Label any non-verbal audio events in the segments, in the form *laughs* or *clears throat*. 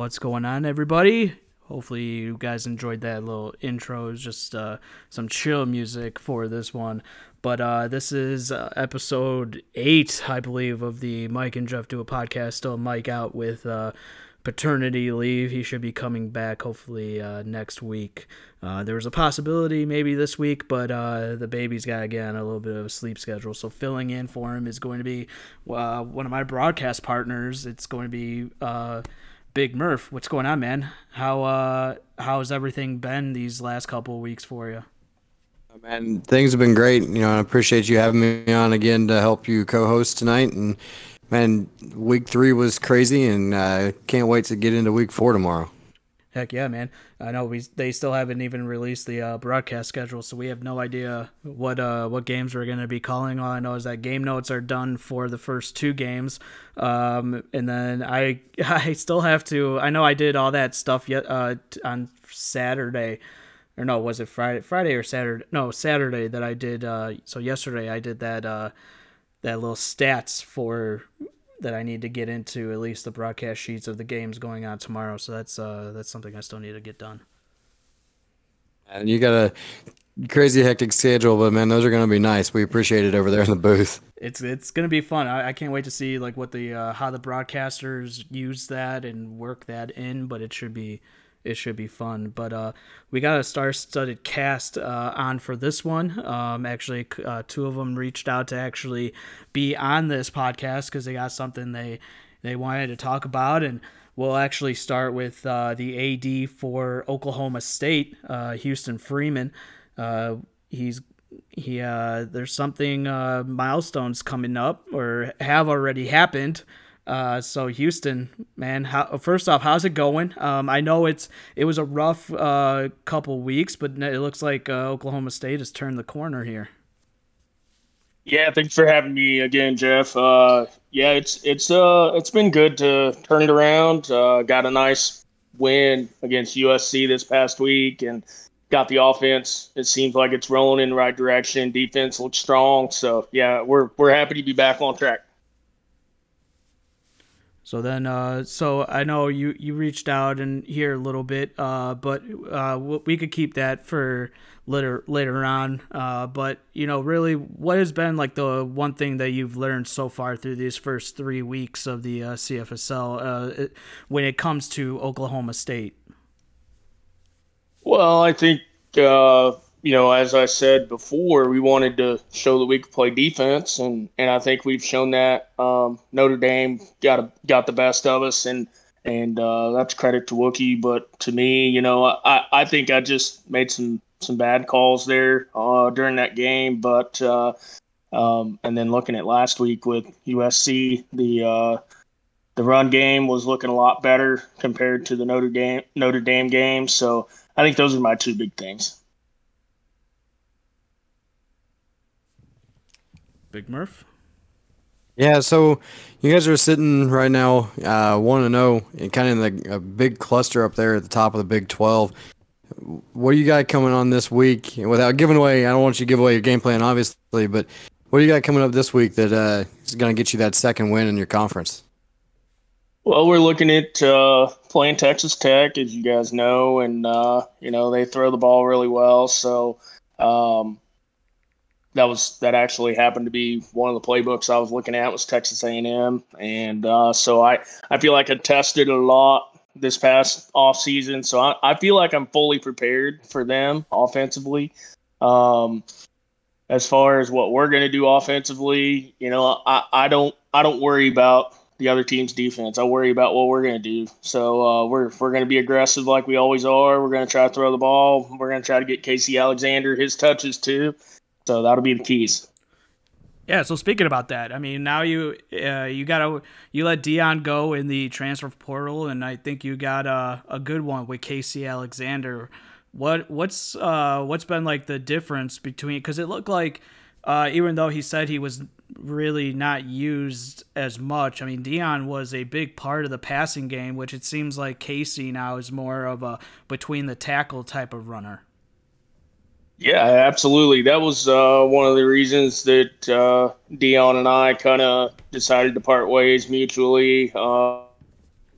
What's going on, everybody? Hopefully, you guys enjoyed that little intro. It was just uh, some chill music for this one. But uh, this is uh, episode eight, I believe, of the Mike and Jeff Do a podcast. Still Mike out with uh, paternity leave. He should be coming back hopefully uh, next week. Uh, there was a possibility maybe this week, but uh, the baby's got again a little bit of a sleep schedule. So filling in for him is going to be uh, one of my broadcast partners. It's going to be uh, Big Murph. What's going on, man? How uh, how's everything been these last couple of weeks for you? Man, things have been great. You know, I appreciate you having me on again to help you co-host tonight. And man, week three was crazy, and I uh, can't wait to get into week four tomorrow. Heck yeah, man! I know we they still haven't even released the uh, broadcast schedule, so we have no idea what uh what games we're gonna be calling. All I know is that game notes are done for the first two games, um, and then I *laughs* I still have to. I know I did all that stuff yet uh on Saturday, or no, was it Friday? Friday or Saturday? No, Saturday that I did. Uh, so yesterday I did that uh that little stats for that I need to get into at least the broadcast sheets of the games going on tomorrow. So that's uh that's something I still need to get done. And you got a crazy hectic schedule, but man, those are going to be nice. We appreciate it over there in the booth. It's it's going to be fun. I, I can't wait to see like what the uh, how the broadcasters use that and work that in. But it should be it should be fun. But uh, we got a star-studded cast uh, on for this one. Um, actually, uh, two of them reached out to actually be on this podcast because they got something they they wanted to talk about, and we'll actually start with uh, the AD for Oklahoma State, uh, Houston Freeman. Uh, he's he there's something milestones coming up or have already happened. Uh, so Houston, man, how, first off, how's it going? Um, I know it's it was a rough uh, couple weeks, but it looks like uh, Oklahoma State has turned the corner here. Yeah, thanks for having me again, Jeff. Uh, yeah, it's it's uh it's been good to turn it around. Uh, got a nice win against USC this past week, and got the offense. It seems like it's rolling in the right direction. Defense looks strong, so yeah, we're we're happy to be back on track. So then, uh, so I know you you reached out and here a little bit, uh, but uh, we could keep that for later later on. Uh, but you know, really, what has been like the one thing that you've learned so far through these first three weeks of the uh, CFSL uh, when it comes to Oklahoma State? Well, I think you know, as I said before, we wanted to show that we could play defense, and, and I think we've shown that. Um, Notre Dame got a, got the best of us, and and uh, that's credit to Wookie. But to me, you know, I, I think I just made some some bad calls there uh, during that game. But uh, um, and then looking at last week with USC, the uh, the run game was looking a lot better compared to the Notre Dame Notre Dame game. So I think those are my two big things. Big Murph. Yeah, so you guys are sitting right now, uh, one and zero, and kind of in the, a big cluster up there at the top of the Big Twelve. What do you got coming on this week? Without giving away, I don't want you to give away your game plan, obviously, but what do you got coming up this week that uh, is going to get you that second win in your conference? Well, we're looking at uh, playing Texas Tech, as you guys know, and uh, you know they throw the ball really well. So um, that was that actually happened to be one of the playbooks I was looking at was Texas A&M, and uh, so I I feel like I tested a lot this past off season, so I, I feel like I'm fully prepared for them offensively. Um, as far as what we're going to do offensively, you know, I, I don't I don't worry about the other team's defense. I worry about what we're going to do. So uh, we're we're going to be aggressive like we always are. We're going to try to throw the ball. We're going to try to get Casey Alexander his touches too. So that'll be the keys. Yeah. So speaking about that, I mean, now you uh, you got to you let Dion go in the transfer portal, and I think you got a, a good one with Casey Alexander. What what's uh, what's been like the difference between because it looked like uh, even though he said he was really not used as much. I mean, Dion was a big part of the passing game, which it seems like Casey now is more of a between the tackle type of runner. Yeah, absolutely. That was uh, one of the reasons that uh, Dion and I kind of decided to part ways mutually. Uh,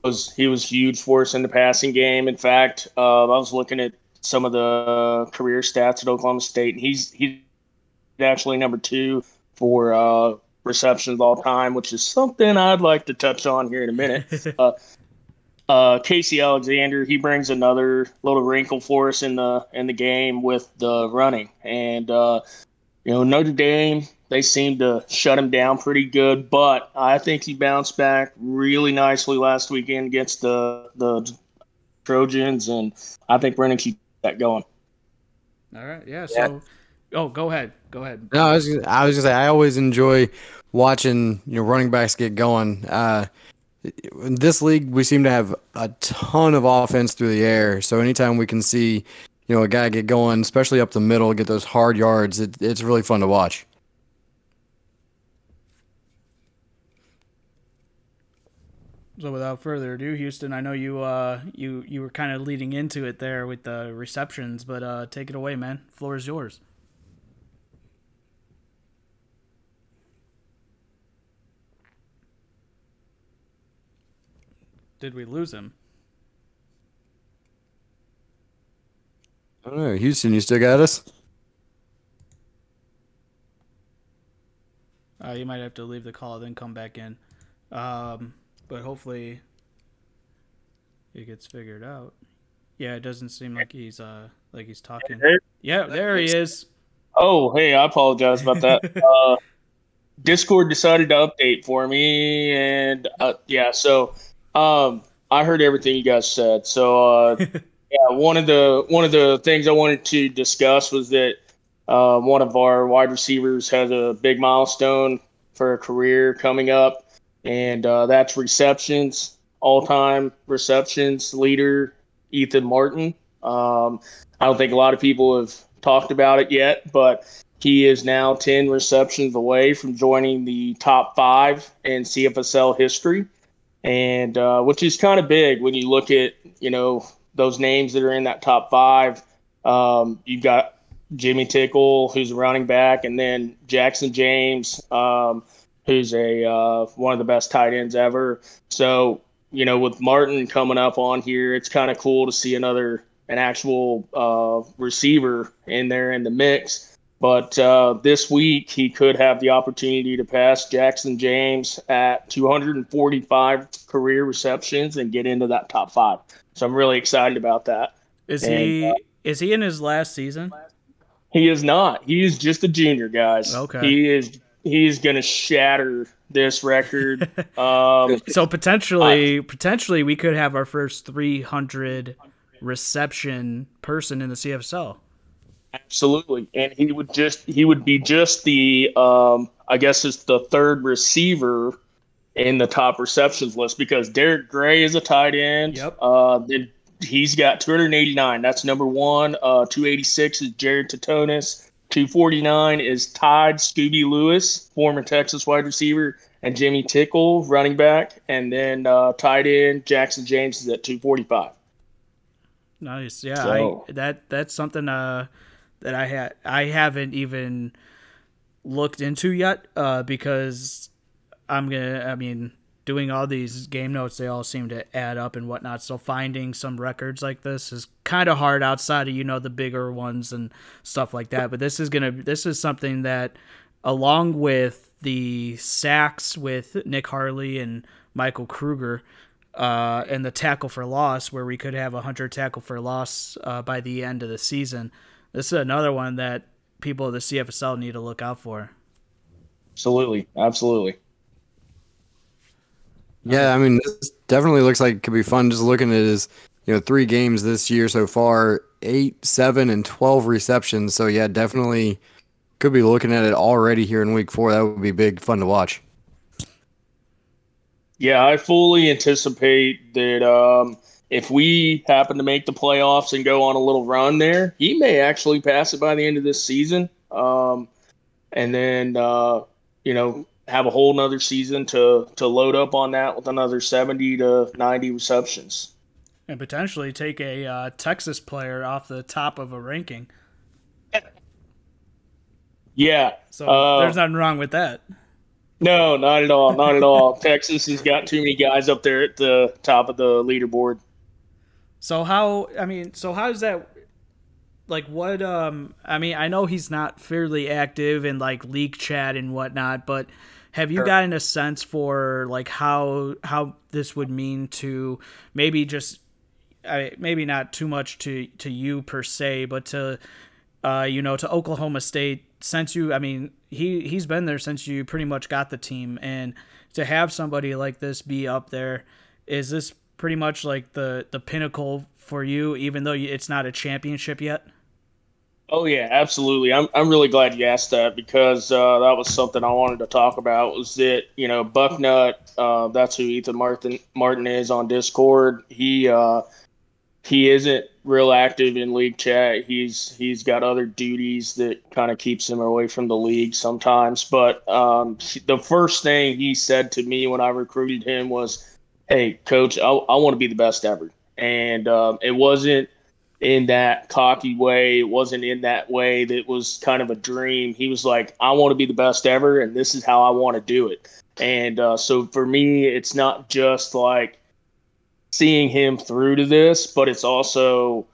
was he was huge for us in the passing game. In fact, uh, I was looking at some of the career stats at Oklahoma State, and he's he's actually number two for uh, receptions all time, which is something I'd like to touch on here in a minute. *laughs* uh, Casey Alexander, he brings another little wrinkle for us in the in the game with the running, and uh, you know Notre Dame they seem to shut him down pretty good, but I think he bounced back really nicely last weekend against the the Trojans, and I think we're gonna keep that going. All right, yeah. So, yeah. oh, go ahead, go ahead. No, I was I was gonna say I always enjoy watching you know running backs get going. Uh, in this league, we seem to have a ton of offense through the air. So anytime we can see, you know, a guy get going, especially up the middle, get those hard yards, it, it's really fun to watch. So without further ado, Houston, I know you uh you you were kind of leading into it there with the receptions, but uh take it away, man. Floor is yours. Did we lose him? I don't know. Houston, you still got us? Uh, you might have to leave the call, then come back in. Um, but hopefully it gets figured out. Yeah, it doesn't seem like he's uh like he's talking. Yeah, there he is. Oh, hey, I apologize about that. *laughs* uh, Discord decided to update for me, and uh, yeah, so um, I heard everything you guys said. So uh, *laughs* yeah, one of the one of the things I wanted to discuss was that uh, one of our wide receivers has a big milestone for a career coming up, and uh, that's receptions, all time receptions leader Ethan Martin. Um, I don't think a lot of people have talked about it yet, but he is now 10 receptions away from joining the top five in CFSL history and uh, which is kind of big when you look at you know those names that are in that top five. Um, you've got Jimmy Tickle, who's a running back, and then Jackson James, um, who's a uh, one of the best tight ends ever. So you know, with Martin coming up on here, it's kind of cool to see another an actual uh, receiver in there in the mix. But uh, this week, he could have the opportunity to pass Jackson James at 245 career receptions and get into that top five. So I'm really excited about that. Is and, he uh, is he in his last season? He is not. He is just a junior, guys. Okay. He is he's going to shatter this record. *laughs* um, so potentially, potentially, we could have our first 300 reception person in the CFSL. Absolutely, and he would just he would be just the um, I guess it's the third receiver in the top receptions list because Derek Gray is a tight end. Yep. Uh, then he's got 289. That's number one. Uh, 286 is Jared Tatonis. 249 is Todd Scooby Lewis, former Texas wide receiver, and Jimmy Tickle, running back, and then uh, tight end Jackson James is at 245. Nice, yeah. So, I, that that's something. Uh, that I had I haven't even looked into yet uh, because I'm gonna I mean doing all these game notes they all seem to add up and whatnot. So finding some records like this is kind of hard outside of you know the bigger ones and stuff like that. But this is gonna this is something that along with the sacks with Nick Harley and Michael Kruger uh, and the tackle for loss where we could have a hundred tackle for loss uh, by the end of the season this is another one that people of the CFSL need to look out for. Absolutely, absolutely. Yeah, I mean, this definitely looks like it could be fun. Just looking at his, you know, three games this year so far, eight, seven, and twelve receptions. So yeah, definitely could be looking at it already here in week four. That would be big fun to watch. Yeah, I fully anticipate that. Um, if we happen to make the playoffs and go on a little run there, he may actually pass it by the end of this season. Um, and then, uh, you know, have a whole nother season to, to load up on that with another 70 to 90 receptions. And potentially take a uh, Texas player off the top of a ranking. Yeah. So uh, there's nothing wrong with that. No, not at all. Not at all. *laughs* Texas has got too many guys up there at the top of the leaderboard. So how? I mean, so how does that? Like what? Um, I mean, I know he's not fairly active in like leak chat and whatnot, but have you sure. gotten a sense for like how how this would mean to maybe just I, maybe not too much to to you per se, but to uh, you know to Oklahoma State since you I mean he he's been there since you pretty much got the team and to have somebody like this be up there is this pretty much like the the pinnacle for you even though it's not a championship yet oh yeah absolutely i'm, I'm really glad you asked that because uh, that was something i wanted to talk about was that you know bucknut uh, that's who ethan martin martin is on discord he uh, he isn't real active in league chat. He's he's got other duties that kind of keeps him away from the league sometimes. But um, the first thing he said to me when I recruited him was, "Hey, coach, I, I want to be the best ever." And um, it wasn't in that cocky way. It wasn't in that way that was kind of a dream. He was like, "I want to be the best ever, and this is how I want to do it." And uh, so for me, it's not just like seeing him through to this, but it's also,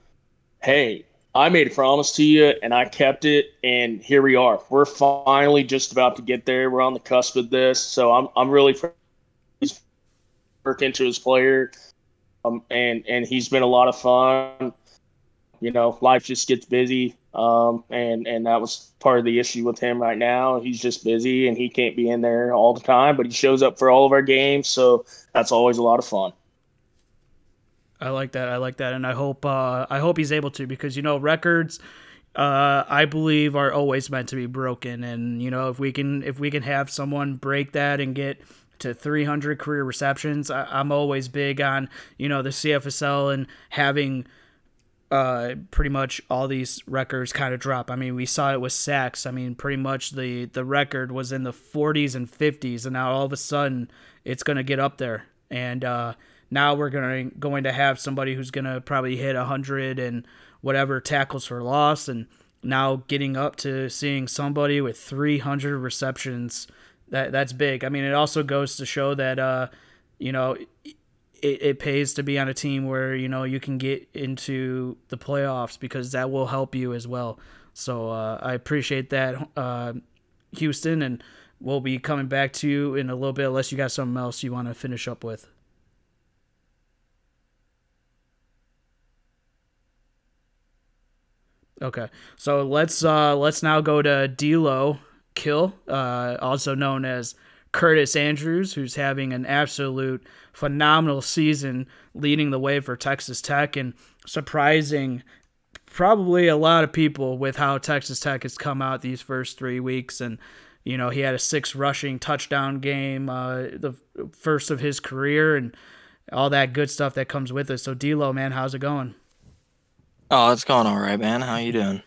hey, I made a promise to you and I kept it, and here we are. We're finally just about to get there. We're on the cusp of this, so I'm I'm really work into his player, um, and and he's been a lot of fun. You know, life just gets busy, um, and and that was part of the issue with him right now. He's just busy and he can't be in there all the time, but he shows up for all of our games, so that's always a lot of fun. I like that. I like that, and I hope uh, I hope he's able to because you know records. Uh, I believe are always meant to be broken, and you know if we can if we can have someone break that and get to 300 career receptions, I, am always big on you know the CFSL and having uh, pretty much all these records kind of drop. I mean, we saw it with sacks. I mean, pretty much the the record was in the 40s and 50s, and now all of a sudden it's going to get up there. And uh, now we're going to going to have somebody who's going to probably hit 100 and whatever tackles for loss and now getting up to seeing somebody with 300 receptions that that's big. I mean, it also goes to show that uh, you know, it, it pays to be on a team where, you know, you can get into the playoffs because that will help you as well. So, uh, I appreciate that uh, Houston and we'll be coming back to you in a little bit unless you got something else you want to finish up with. Okay, so let's uh let's now go to D'Lo Kill, uh, also known as Kurtis Andrews, who's having an absolute phenomenal season, leading the way for Texas Tech and surprising probably a lot of people with how Texas Tech has come out these first three weeks. And you know he had a six rushing touchdown game, uh, the first of his career, and all that good stuff that comes with it. So D'Lo, man, how's it going? Oh, it's going all right, man. How you doing?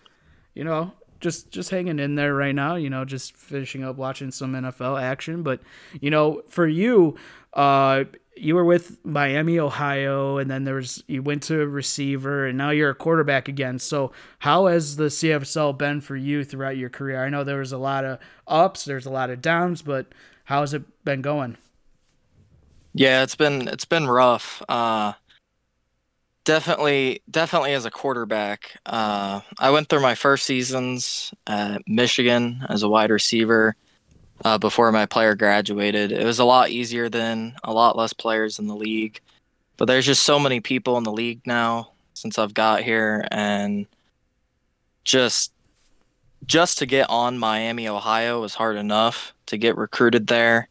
You know, just just hanging in there right now. You know, just finishing up watching some NFL action. But you know, for you, uh, you were with Miami, Ohio, and then there was you went to receiver, and now you're a quarterback again. So, how has the CFL been for you throughout your career? I know there was a lot of ups, there's a lot of downs, but how has it been going? Yeah, it's been it's been rough. Uh, Definitely, definitely as a quarterback. Uh, I went through my first seasons at Michigan as a wide receiver uh, before my player graduated. It was a lot easier then, a lot less players in the league. But there's just so many people in the league now since I've got here, and just just to get on Miami, Ohio was hard enough to get recruited there.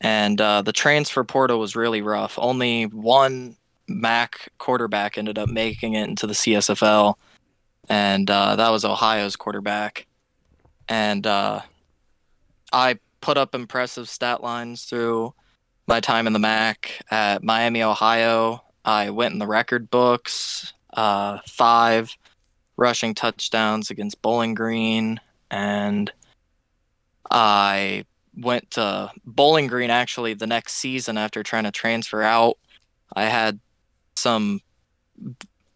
And uh, the transfer portal was really rough. Only one MAC quarterback ended up making it into the CSFL, and uh, that was Ohio's quarterback. And uh, I put up impressive stat lines through my time in the MAC at Miami, Ohio. I went in the record books, uh, five rushing touchdowns against Bowling Green, and I went to Bowling Green actually the next season after trying to transfer out. I had some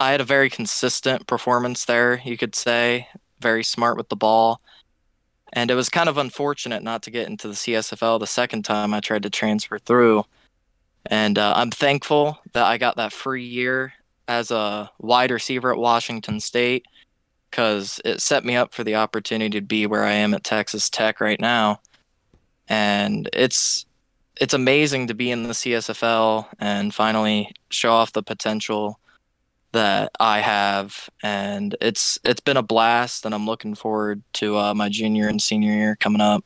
I had a very consistent performance there, you could say, very smart with the ball. And it was kind of unfortunate not to get into the CSFL the second time I tried to transfer through. And uh, I'm thankful that I got that free year as a wide receiver at Washington State because it set me up for the opportunity to be where I am at Texas Tech right now. And it's it's amazing to be in the CSFL and finally show off the potential that I have, and it's it's been a blast, and I'm looking forward to uh, my junior and senior year coming up.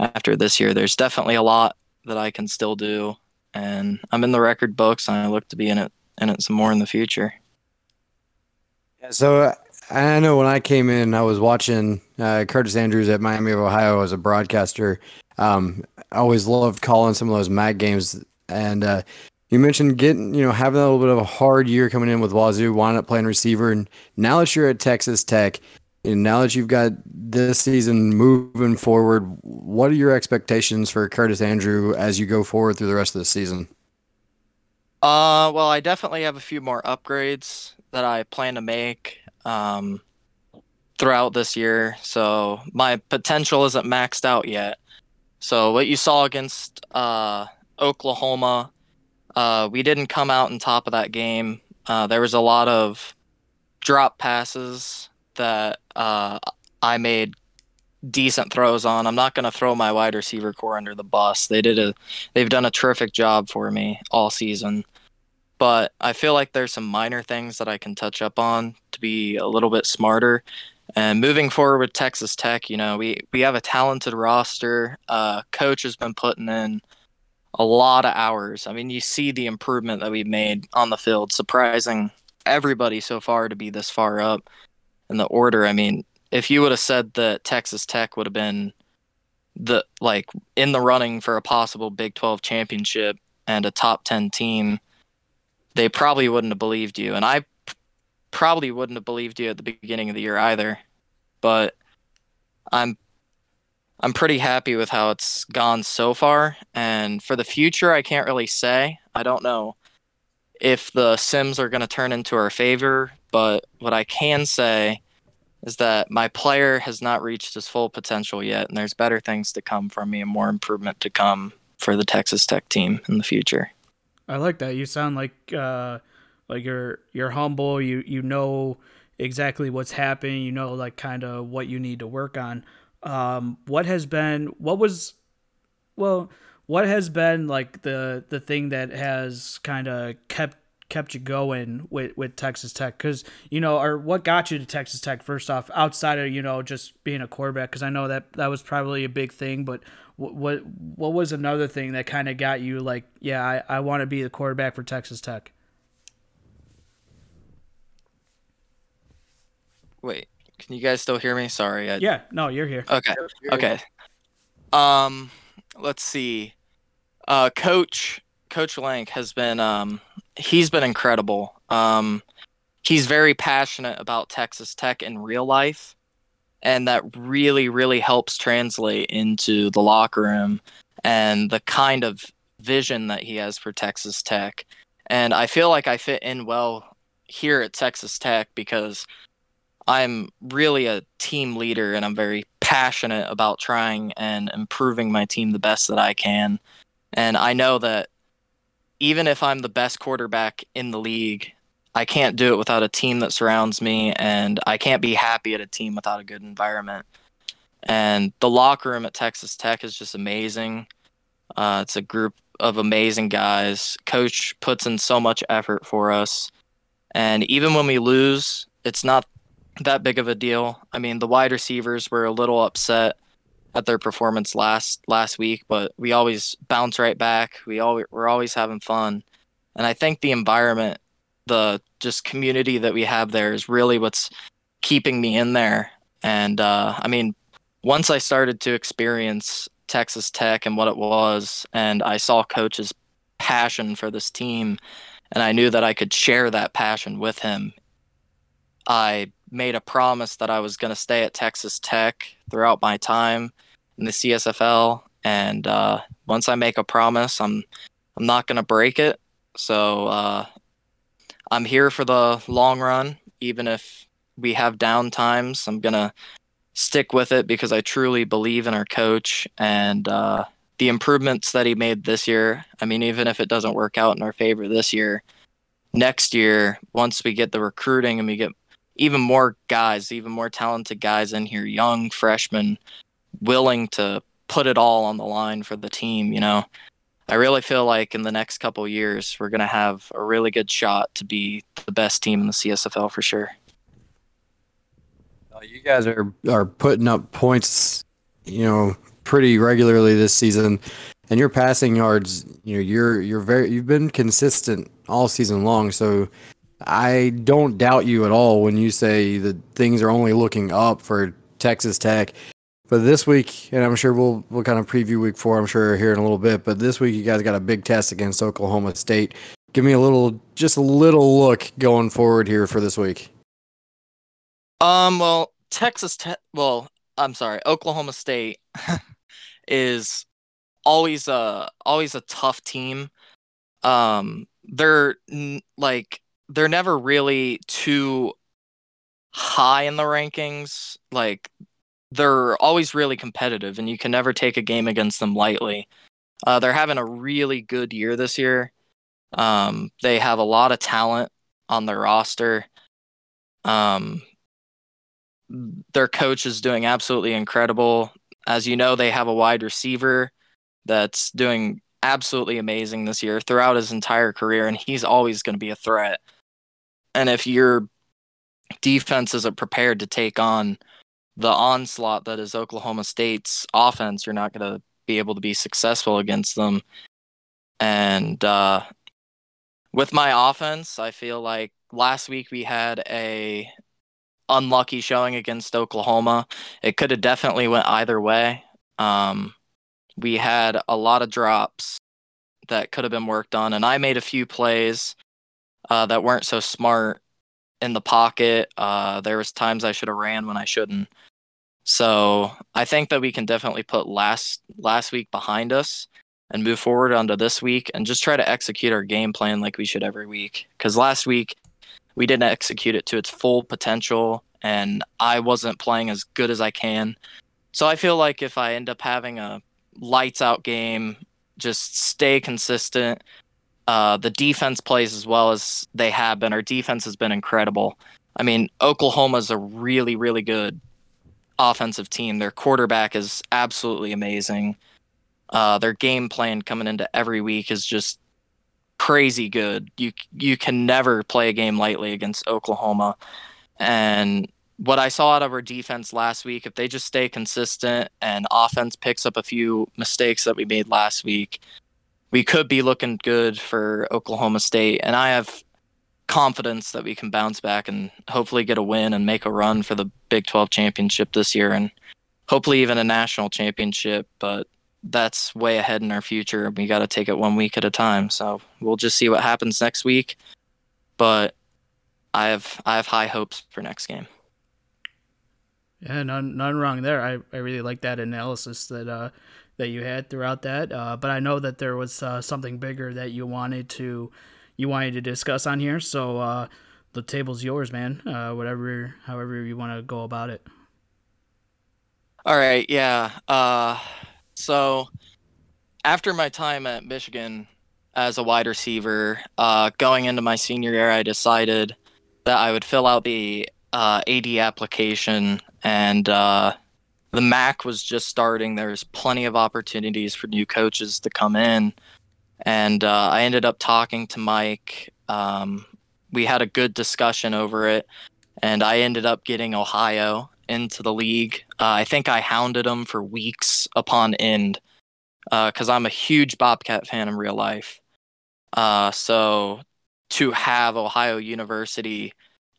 After this year, there's definitely a lot that I can still do, and I'm in the record books, and I look to be in it in it some more in the future. Yeah, so uh, I know when I came in, I was watching uh, Kurtis Andrews at Miami of Ohio as a broadcaster. Um, I always loved calling some of those MAC games, and uh, you mentioned getting, you know, having a little bit of a hard year coming in with Wazoo, winding up playing receiver, and now that you're at Texas Tech, and now that you've got this season moving forward, what are your expectations for Kurtis Andrew as you go forward through the rest of the season? Uh, well, I definitely have a few more upgrades that I plan to make um, throughout this year. So my potential isn't maxed out yet. So what you saw against uh, Oklahoma uh, we didn't come out on top of that game. Uh, there was a lot of drop passes that uh, I made decent throws on. I'm not going to throw my wide receiver corps under the bus. They did a they've done a terrific job for me all season. But I feel like there's some minor things that I can touch up on to be a little bit smarter. And moving forward with Texas Tech, you know, we we have a talented roster. Uh, coach has been putting in a lot of hours. I mean, you see the improvement that we've made on the field, surprising everybody so far to be this far up in the order. I mean, if you would have said that Texas Tech would have been the like in the running for a possible Big 12 championship and a top 10 team, they probably wouldn't have believed you. And I probably wouldn't have believed you at the beginning of the year either. But I'm I'm pretty happy with how it's gone so far. And for the future, I can't really say. I don't know if the Sims are going to turn into our favor, but what I can say is that my player has not reached his full potential yet, and there's better things to come from me and more improvement to come for the Texas Tech team in the future. I like that. You sound like uh, like you're you're humble. You you know exactly what's happening. You know like kind of what you need to work on um, what has been what was well what has been like the the thing that has kind of kept kept you going with with Texas Tech because you know or what got you to Texas Tech first off outside of you know just being a quarterback because I know that that was probably a big thing but what what, what was another thing that kind of got you like yeah I, I want to be the quarterback for Texas Tech wait can you guys still hear me? Sorry. I... Yeah, no, you're here. Okay. Okay. Um, let's see. Uh, Coach Coach Lank has been um he's been incredible. Um, he's very passionate about Texas Tech in real life, and that really really helps translate into the locker room and the kind of vision that he has for Texas Tech. And I feel like I fit in well here at Texas Tech because I'm really a team leader and I'm very passionate about trying and improving my team the best that I can. And I know that even if I'm the best quarterback in the league, I can't do it without a team that surrounds me, and I can't be happy at a team without a good environment. And the locker room at Texas Tech is just amazing. Uh, it's a group of amazing guys. Coach puts in so much effort for us. And even when we lose, it's not that big of a deal. I mean, the wide receivers were a little upset at their performance last last week, but we always bounce right back. We all we're always having fun, and I think the environment, the just community that we have there is really what's keeping me in there. And uh, I mean, once I started to experience Texas Tech and what it was, and I saw coach's passion for this team, and I knew that I could share that passion with him. I made a promise that I was going to stay at Texas Tech throughout my time in the CSFL, and uh, once I make a promise, I'm I'm not going to break it. So uh, I'm here for the long run, even if we have down times. I'm gonna stick with it because I truly believe in our coach and uh, the improvements that he made this year. I mean, even if it doesn't work out in our favor this year, next year, once we get the recruiting and we get even more guys, even more talented guys in here, young freshmen, willing to put it all on the line for the team, you know. I really feel like in the next couple years we're going to have a really good shot to be the best team in the CSFL for sure. You guys are are putting up points, you know, pretty regularly this season, and your passing yards, you know, you're you're very you've been consistent all season long. So I don't doubt you at all when you say that things are only looking up for Texas Tech. But this week, and I'm sure we'll we'll kind of preview week four. I'm sure here in a little bit. But this week, you guys got a big test against Oklahoma State. Give me a little, just a little look going forward here for this week. Um, well, Texas Tech, well, I'm sorry, Oklahoma State *laughs* is always a always a tough team. Um, they're like they're never really too high in the rankings. Like they're always really competitive, and you can never take a game against them lightly. Uh, they're having a really good year this year. Um, they have a lot of talent on their roster. Um, their coach is doing absolutely incredible. As you know, they have a wide receiver that's doing absolutely amazing this year throughout his entire career, and he's always going to be a threat. And if your defense isn't prepared to take on the onslaught that is Oklahoma State's offense, you're not going to be able to be successful against them. And uh, with my offense, I feel like last week we had a unlucky showing against Oklahoma. It could have definitely went either way. Um, we had a lot of drops that could have been worked on, and I made a few plays uh, that weren't so smart in the pocket. Uh, there was times I should have ran when I shouldn't. So I think that we can definitely put last last week behind us and move forward onto this week and just try to execute our game plan like we should every week. Because last week we didn't execute it to its full potential, and I wasn't playing as good as I can. So I feel like if I end up having a lights out game, just stay consistent. Uh, the defense plays as well as they have been. Our defense has been incredible. I mean, Oklahoma's a really, really good offensive team. Their quarterback is absolutely amazing. Uh, their game plan coming into every week is just crazy good. You you can never play a game lightly against Oklahoma. And what I saw out of our defense last week, if they just stay consistent and offense picks up a few mistakes that we made last week, we could be looking good for Oklahoma State. And I have confidence that we can bounce back and hopefully get a win and make a run for the Big 12 championship this year and hopefully even a national championship. But that's way ahead in our future. And we got to take it one week at a time. So we'll just see what happens next week. But I have I have high hopes for next game. Yeah, none none wrong there. I, I really like that analysis that uh that you had throughout that. Uh, but I know that there was uh, something bigger that you wanted to you wanted to discuss on here. So uh, the table's yours, man. Uh, whatever, however you want to go about it. All right. Yeah. Uh, so after my time at Michigan as a wide receiver, uh, going into my senior year, I decided that I would fill out the AD application, and the MAC was just starting. There's plenty of opportunities for new coaches to come in, and uh, I ended up talking to Mike. Um, we had a good discussion over it, and I ended up getting Ohio into the league. Uh, I think I hounded him for weeks upon end because uh, I'm a huge Bobcat fan in real life. Uh, so to have Ohio University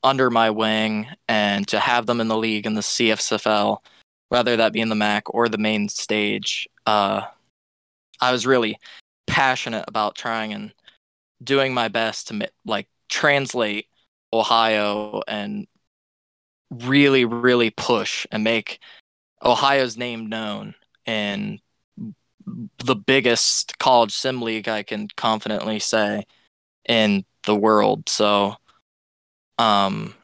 under my wing and to have them in the league in the CSFL, whether that be in the MAC or the main stage, uh, I was really passionate about trying and doing my best to like translate Ohio and really, really push and make Ohio's name known in the biggest college sim league I can confidently say in the world. So um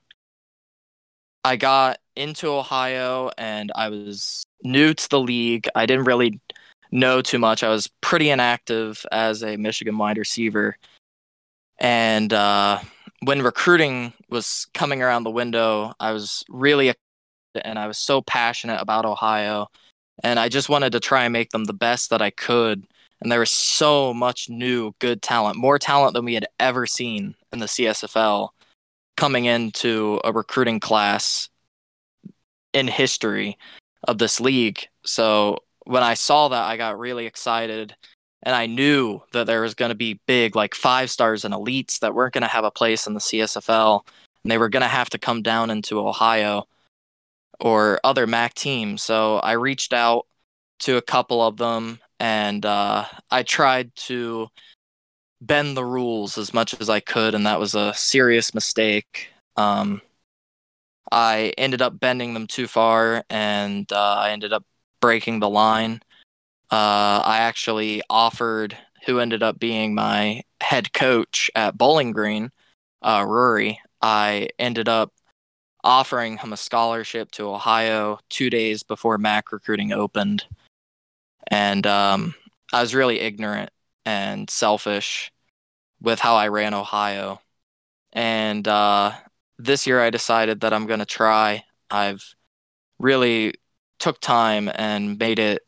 I got into Ohio and I was new to the league. I didn't really know too much. I was pretty inactive as a Michigan wide receiver. And uh, when recruiting was coming around the window, I was really and I was so passionate about Ohio and I just wanted to try and make them the best that I could. And there was so much new good talent, more talent than we had ever seen in the CSFL coming into a recruiting class in history of this league. So when I saw that, I got really excited. And I knew that there was going to be big, like five stars and elites that weren't going to have a place in the CSFL. And they were going to have to come down into Ohio or other MAC teams. So I reached out to a couple of them and uh, I tried to bend the rules as much as I could, and that was a serious mistake. Um, I ended up bending them too far, and uh, I ended up breaking the line. Uh, I actually offered who ended up being my head coach at Bowling Green, uh, Rory. I ended up offering him a scholarship to Ohio two days before MAC recruiting opened. And um, I was really ignorant and selfish with how I ran Ohio. And uh, this year I decided that I'm going to try. I've really took time and made it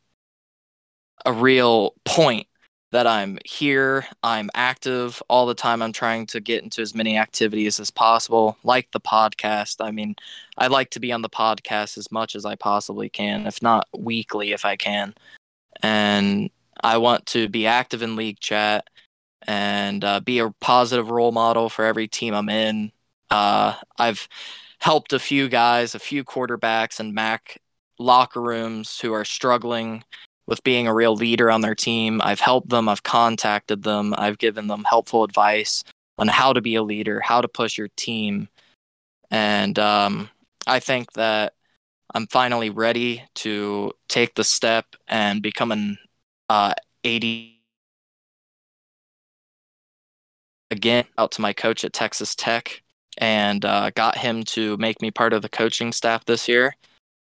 a real point that I'm here, I'm active all the time. I'm trying to get into as many activities as possible, like the podcast. I mean, I like to be on the podcast as much as I possibly can, if not weekly, if I can. And I want to be active in league chat and uh, be a positive role model for every team I'm in. Uh, I've helped a few guys, a few quarterbacks and MAC locker rooms who are struggling with being a real leader on their team. I've helped them, I've contacted them, I've given them helpful advice on how to be a leader, how to push your team. And um, I think that I'm finally ready to take the step and become an uh, AD again out to my coach at Texas Tech and uh, got him to make me part of the coaching staff this year.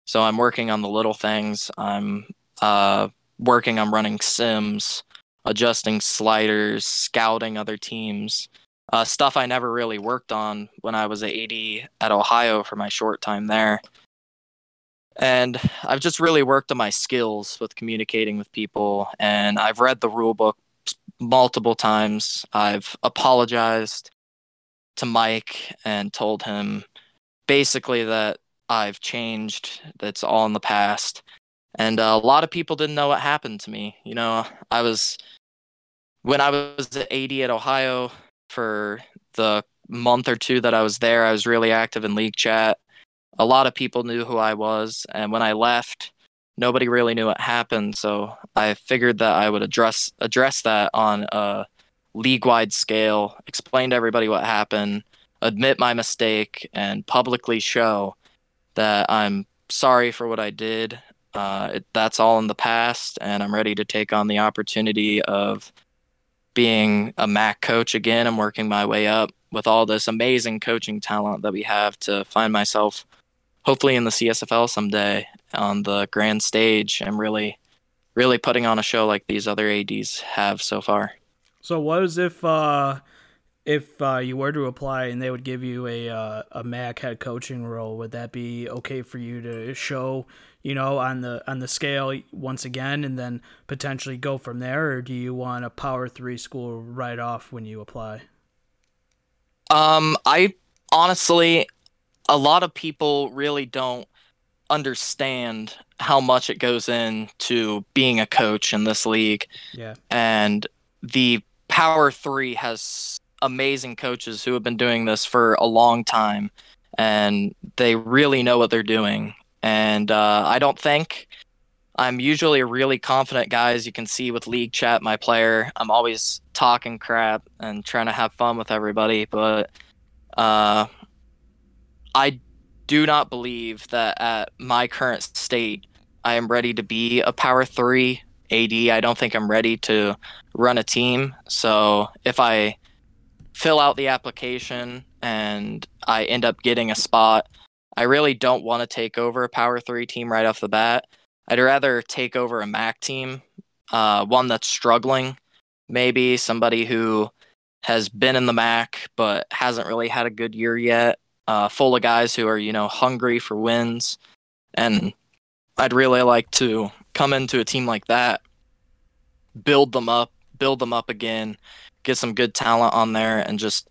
So I'm working on the little things. I'm uh, working on running sims, adjusting sliders, scouting other teams, uh, stuff I never really worked on when I was AD at Ohio for my short time there. And I've just really worked on my skills with communicating with people, and I've read the rule book multiple times. I've apologized to Mike and told him basically that I've changed, that's all in the past. And uh, a lot of people didn't know what happened to me. You know, I was, when I was at AD at Ohio for the month or two that I was there, I was really active in league chat. A lot of people knew who I was. And when I left, nobody really knew what happened. So I figured that I would address address that on a league wide scale, explain to everybody what happened, admit my mistake, and publicly show that I'm sorry for what I did. Uh, it, that's all in the past, and I'm ready to take on the opportunity of being a MAC coach again. I'm working my way up with all this amazing coaching talent that we have to find myself hopefully in the CSFL someday on the grand stage and really, really putting on a show like these other ads have so far. So what is if uh, if uh, you were to apply and they would give you a uh, a MAC head coaching role? Would that be okay for you to show? You know, on the on the scale once again, and then potentially go from there, or do you want a Power Three school right off when you apply? Um, I honestly, a lot of people really don't understand how much it goes into being a coach in this league. Yeah. And the Power 3 has amazing coaches who have been doing this for a long time and they really know what they're doing. And uh, I don't think I'm usually a really confident guy, as you can see with League Chat, my player. I'm always talking crap and trying to have fun with everybody, but uh, I do not believe that at my current state, I am ready to be a power three AD. I don't think I'm ready to run a team. So if I fill out the application and I end up getting a spot, I really don't want to take over a Power Three team right off the bat. I'd rather take over a MAC team, uh, one that's struggling, maybe somebody who has been in the MAC but hasn't really had a good year yet, uh, full of guys who are you know hungry for wins, and I'd really like to come into a team like that, build them up, build them up again, get some good talent on there, and just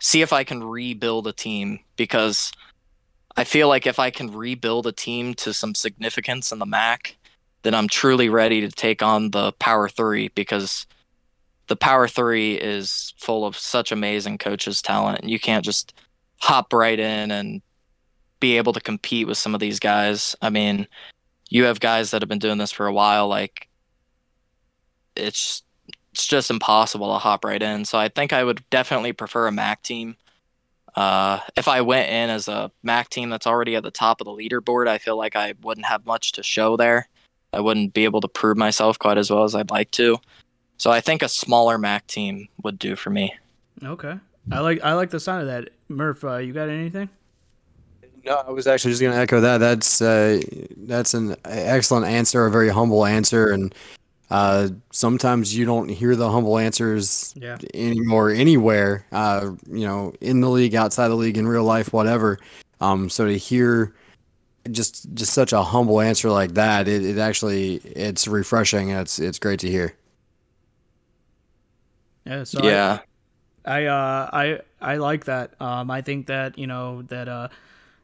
see if I can rebuild a team because I feel like if I can rebuild a team to some significance in the MAC, then I'm truly ready to take on the Power Three because the Power Three is full of such amazing coaches' talent. You can't just hop right in and be able to compete with some of these guys. I mean, you have guys that have been doing this for a while. Like, it's it's just impossible to hop right in. So I think I would definitely prefer a MAC team. Uh, if I went in as a MAC team that's already at the top of the leaderboard, I feel like I wouldn't have much to show there. I wouldn't be able to prove myself quite as well as I'd like to. So I think a smaller MAC team would do for me. Okay, I like I like the sound of that. Murph, uh, you got anything? No, I was actually just going to echo that. That's uh, that's an excellent answer, a very humble answer, and uh, sometimes you don't hear the humble answers Yeah. anymore anywhere. Uh, you know, in the league, outside the league, in real life, whatever. Um, so to hear just just such a humble answer like that, it, it actually it's refreshing and it's it's great to hear. Yeah. So I- yeah. I uh I I like that. Um I think that, you know, that uh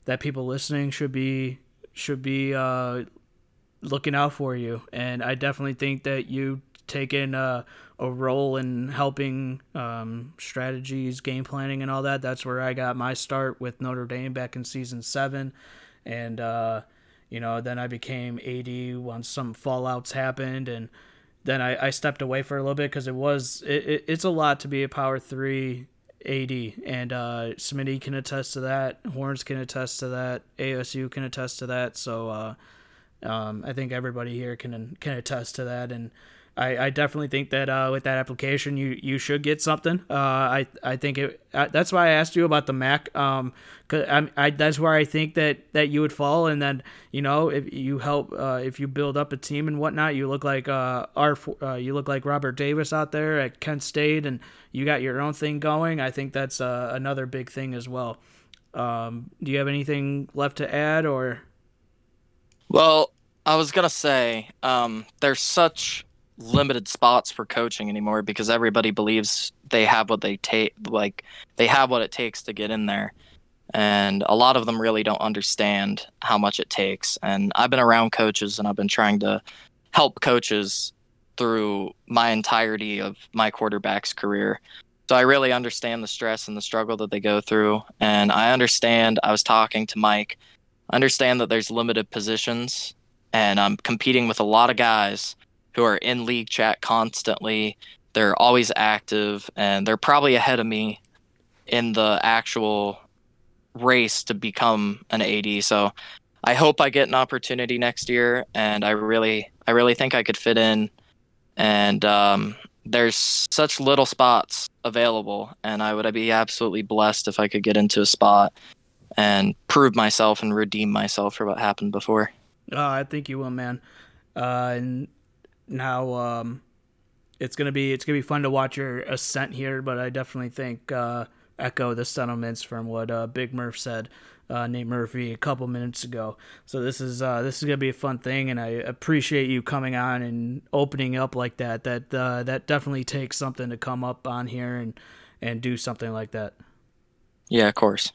that people listening should be should be uh looking out for you. And I definitely think that you taking uh, a role in helping um, strategies, game planning, and all that. That's where I got my start with Notre Dame back in season seven, and uh, you know then I became AD once some fallouts happened, and then I, I stepped away for a little bit because it was it, it, it's a lot to be a power three AD, and uh, Smitty can attest to that. Horns can attest to that. ASU can attest to that. So uh, um, I think everybody here can can attest to that, and I, I definitely think that uh, with that application, you you should get something. Uh, I I think it. Uh, that's why I asked you about the Mac. Um, cause I, I that's where I think that that you would fall, and then you know if you help uh, if you build up a team and whatnot, you look like uh, our uh, you look like Robert Davis out there at Kent State, and you got your own thing going. I think that's uh, another big thing as well. Um, do you have anything left to add, or Well, I was gonna say, um, there's such limited spots for coaching anymore because everybody believes they have what they take, like they have what it takes to get in there, and a lot of them really don't understand how much it takes. And I've been around coaches, and I've been trying to help coaches through my entirety of my quarterback's career. So I really understand the stress and the struggle that they go through, and I understand. I was talking to Mike. Understand that there's limited positions and I'm competing with a lot of guys who are in league chat constantly. They're always active, and they're probably ahead of me in the actual race to become an AD. So I hope I get an opportunity next year, and I really, I really think I could fit in. And um, there's such little spots available, and I would be absolutely blessed if I could get into a spot and prove myself and redeem myself for what happened before. Uh, I think you will, man. Uh, and now um, it's gonna be it's gonna be fun to watch your ascent here. But I definitely think uh, echo the sentiments from what uh, Big Murph said, uh, Nate Murphy, a couple minutes ago. So this is uh, this is gonna be a fun thing, and I appreciate you coming on and opening up like that. That uh, that definitely takes something to come up on here and and do something like that. Yeah, of course.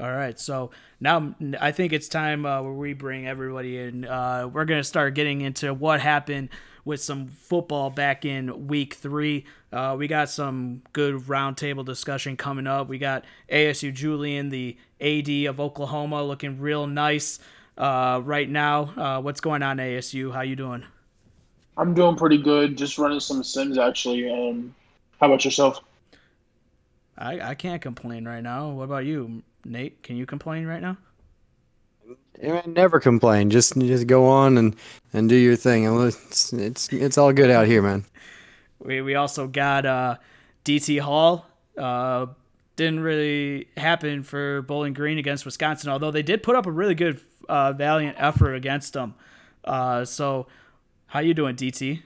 All right, so now I think it's time uh, where we bring everybody in. Uh, we're gonna start getting into what happened with some football back in week three. Uh, we got some good roundtable discussion coming up. We got ASU Julian, the AD of Oklahoma, looking real nice uh, right now. Uh, what's going on, ASU? How you doing? I'm doing pretty good. Just running some sims actually. Um, how about yourself? I, I can't complain right now. What about you, Nate? Can you complain right now? Yeah, never complain. Just just go on and, and do your thing. It's, it's it's all good out here, man. We we also got uh, DT Hall, uh, didn't really happen for Bowling Green against Wisconsin, although they did put up a really good, uh, valiant effort against them. Uh, so, how you doing, DT?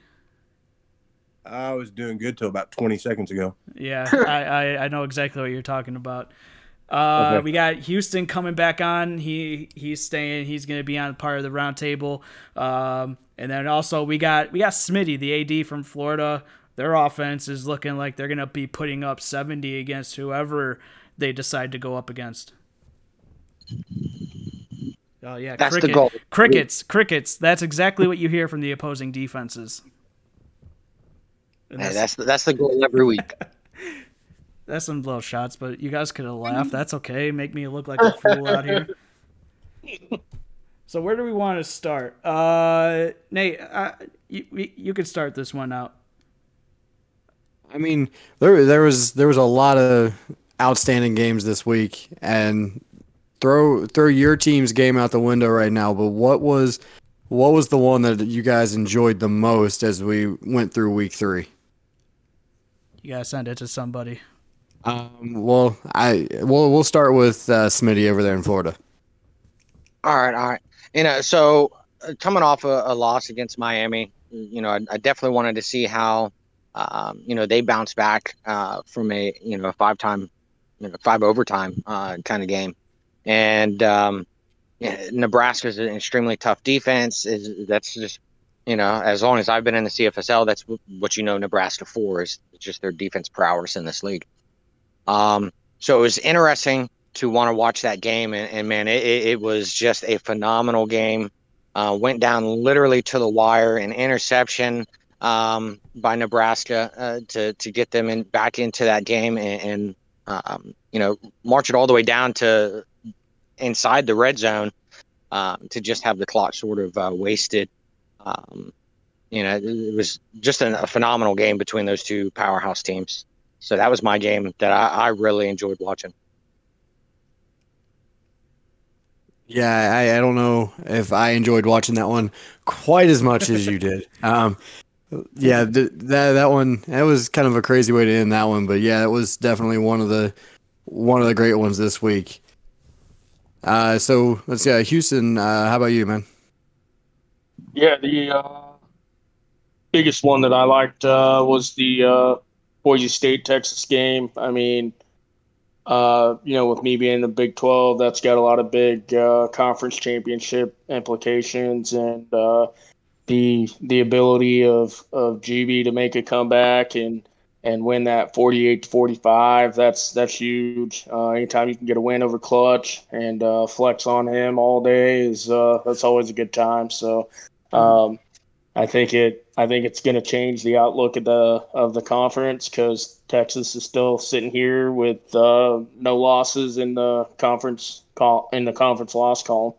I was doing good till about 20 seconds ago. Yeah, *laughs* I, I, I know exactly what you're talking about. Uh, Okay. We got Houston coming back on. He he's staying. He's going to be on part of the roundtable. Um, and then also we got we got Smitty, the AD from Florida. Their offense is looking like they're going to be putting up 70 against whoever they decide to go up against. Oh yeah, That's the goal. Crickets, crickets. That's exactly what you hear from the opposing defenses. Hey, that's the, that's the goal every week. *laughs* That's some little shots, but you guys could have laughed. That's okay. Make me look like a fool out here. *laughs* So where do we want to start? Uh, Nate, uh, you you you could start this one out. I mean, there there was there was a lot of outstanding games this week, and throw throw your team's game out the window right now. But what was what was the one that you guys enjoyed the most as we went through week three? You gotta send it to somebody. Um, well, I we'll we'll start with uh, Smitty over there in Florida. All right, all right. You know, so uh, coming off a, a loss against Miami, you know, I, I definitely wanted to see how, um, you know, they bounce back uh, from a you know five time, you know, five overtime uh, kind of game, and um, yeah, Nebraska's an extremely tough defense. Is that's just you know, as long as I've been in the CFSL, that's what you know Nebraska for is just their defense prowess in this league. Um, so it was interesting to want to watch that game, and, and man, it, it, was just a phenomenal game. Uh, went down literally to the wire, an interception um, by Nebraska uh, to to get them in back into that game, and, and um, you know march it all the way down to inside the red zone um, to just have the clock sort of uh, wasted. Um, you know, it, it was just an, a phenomenal game between those two powerhouse teams. So that was my game that I, I really enjoyed watching. Yeah, I, I don't know if I enjoyed watching that one quite as much as you did. *laughs* Um, yeah, th- that that one that was kind of a crazy way to end that one, but yeah, it was definitely one of the one of the great ones this week. Uh, so let's see, uh, Houston. Uh, how about you, man? Yeah, the uh, biggest one that I liked uh, was the uh, Boise State Texas game. I mean, uh, you know, with me being in the Big 12, that's got a lot of big uh, conference championship implications, and uh, the the ability of of GB to make a comeback and and win that 48 to 45 that's that's huge uh, anytime you can get a win over clutch and uh, flex on him all day is uh, that's always a good time so um, I think it I think it's going to change the outlook of the of the conference because Texas is still sitting here with uh, no losses in the conference call in the conference loss column.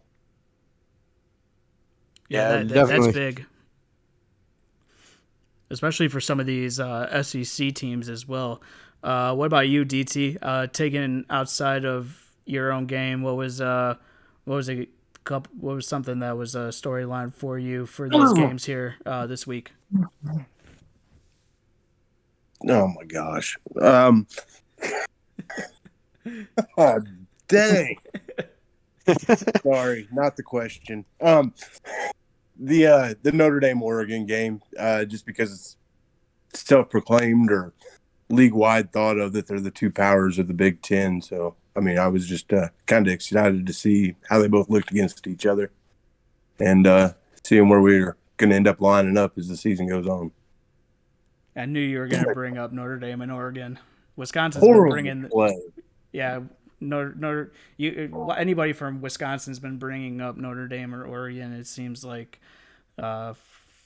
Yeah, Yeah, that, that, that's big. Especially for some of these uh, SEC teams as well. Uh, what about you, DT? Uh, taking outside of your own game, what was uh, what was a couple, what was something that was a storyline for you for these games here uh, this week? Oh my gosh. Um *laughs* oh, dang. *laughs* Sorry, not the question. Um the uh the Notre Dame Oregon game, uh just because it's self proclaimed or league wide thought of that they're the two powers of the Big Ten. So I mean I was just uh kinda excited to see how they both looked against each other and uh seeing where we're gonna end up lining up as the season goes on. I knew you were going to bring up Notre Dame and Oregon. Wisconsin's been bringing play. yeah Notre, Notre you anybody from Wisconsin's been bringing up Notre Dame or Oregon. It seems like uh,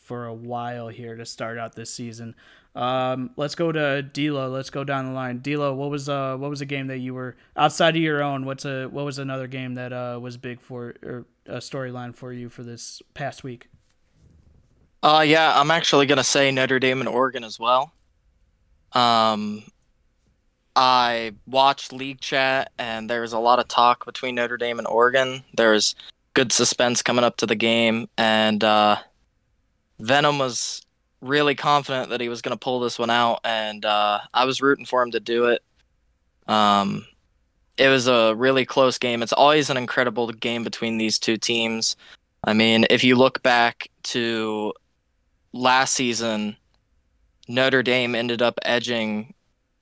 for a while here to start out this season. Um, let's go to D'Lo. Let's go down the line. D'Lo, what was uh what was a game that you were outside of your own? What's a what was another game that uh was big for or a storyline for you for this past week? Uh, yeah, I'm actually gonna say Notre Dame and Oregon as well. Um, I watched league chat, and there was a lot of talk between Notre Dame and Oregon. There was good suspense coming up to the game, and uh, Venom was really confident that he was gonna pull this one out, and uh, I was rooting for him to do it. Um, it was a really close game. It's always an incredible game between these two teams. I mean, if you look back to last season, Notre Dame ended up edging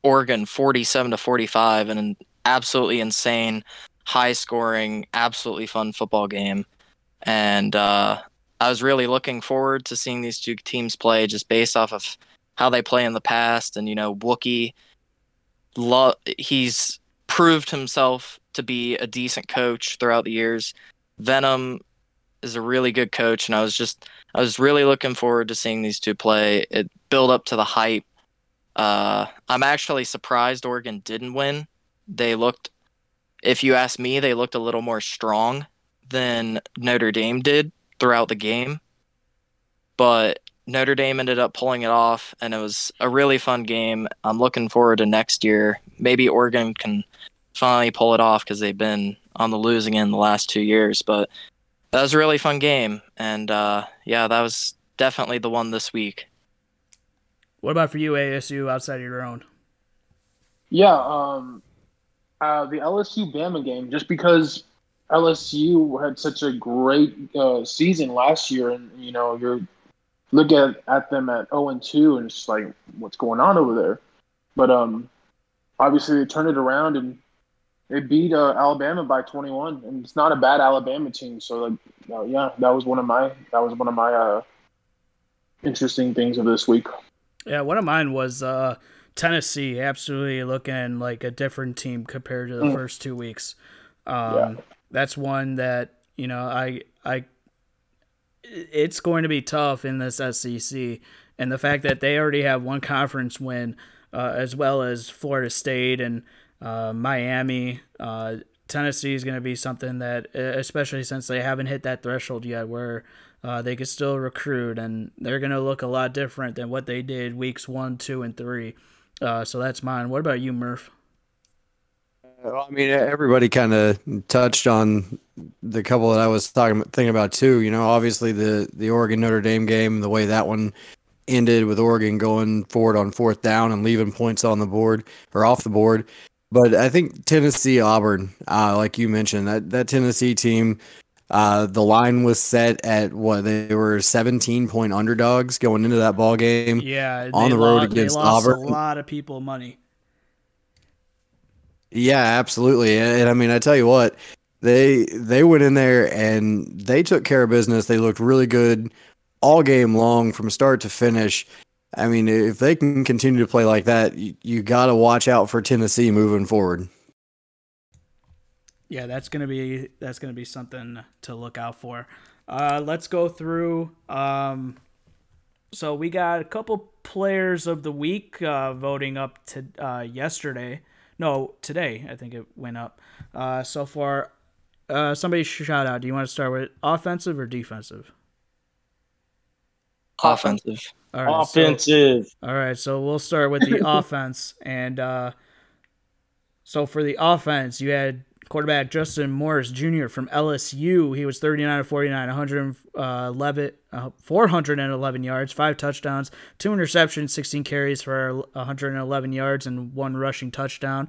Oregon 47 to 45 in an absolutely insane, high scoring, absolutely fun football game. And uh, I was really looking forward to seeing these two teams play just based off of how they play in the past. And, you know, Wookie, lo- he's proved himself to be a decent coach throughout the years. Venom is a really good coach, and I was just I was really looking forward to seeing these two play. It built up to the hype. Uh, I'm actually surprised Oregon didn't win. They looked, if you ask me, they looked a little more strong than Notre Dame did throughout the game. But Notre Dame ended up pulling it off, and it was a really fun game. I'm looking forward to next year. Maybe Oregon can finally pull it off because they've been on the losing end the last two years. But that was a really fun game, and uh, yeah, that was definitely the one this week. What about for you, ASU, outside of your own? Yeah, um, uh, the LSU Bama game, just because LSU had such a great uh, season last year, and you know you're look at, at them at 0 and 2, and it's like what's going on over there. But um, obviously they turned it around and they beat uh, Alabama by 21, and it's not a bad Alabama team. So like, uh, yeah, that was one of my that was one of my uh, interesting things of this week. Yeah, one of mine was uh, Tennessee, absolutely looking like a different team compared to the mm. first two weeks. Um, yeah. That's one that you know I I it's going to be tough in this SEC, and the fact that they already have one conference win, uh, as well as Florida State and uh, Miami. Uh, Tennessee is going to be something that, especially since they haven't hit that threshold yet, where uh, they could still recruit, and they're going to look a lot different than what they did weeks one, two, and three. Uh, so that's mine. What about you, Murph? Well, I mean, everybody kind of touched on the couple that I was talking thinking about too. You know, obviously the the Oregon Notre Dame game, the way that one ended with Oregon going forward on fourth down and leaving points on the board or off the board. But I think Tennessee Auburn, uh, like you mentioned, that that Tennessee team, uh, the line was set at what they were 17 point underdogs going into that ball game. Yeah, on the road lost, against Auburn. A lot of people money. Yeah, absolutely. And, I mean, I tell you what, they they went in there and they took care of business. They looked really good all game long from start to finish. I mean, if they can continue to play like that, you, you got to watch out for Tennessee moving forward. Yeah, that's gonna be that's gonna be something to look out for. Uh, let's go through. Um, so we got a couple players of the week uh, voting up to uh, yesterday. No, today I think it went up. Uh, so far, uh, somebody shout out. Do you want to start with offensive or defensive? Offensive. All right, offensive. So, all right, so we'll start with the *laughs* offense, and uh, so for the offense, you had quarterback Justin Morris Jr. from LSU. He was 39 of 49, 111, uh, 411 yards, five touchdowns, two interceptions, 16 carries for 111 yards, and one rushing touchdown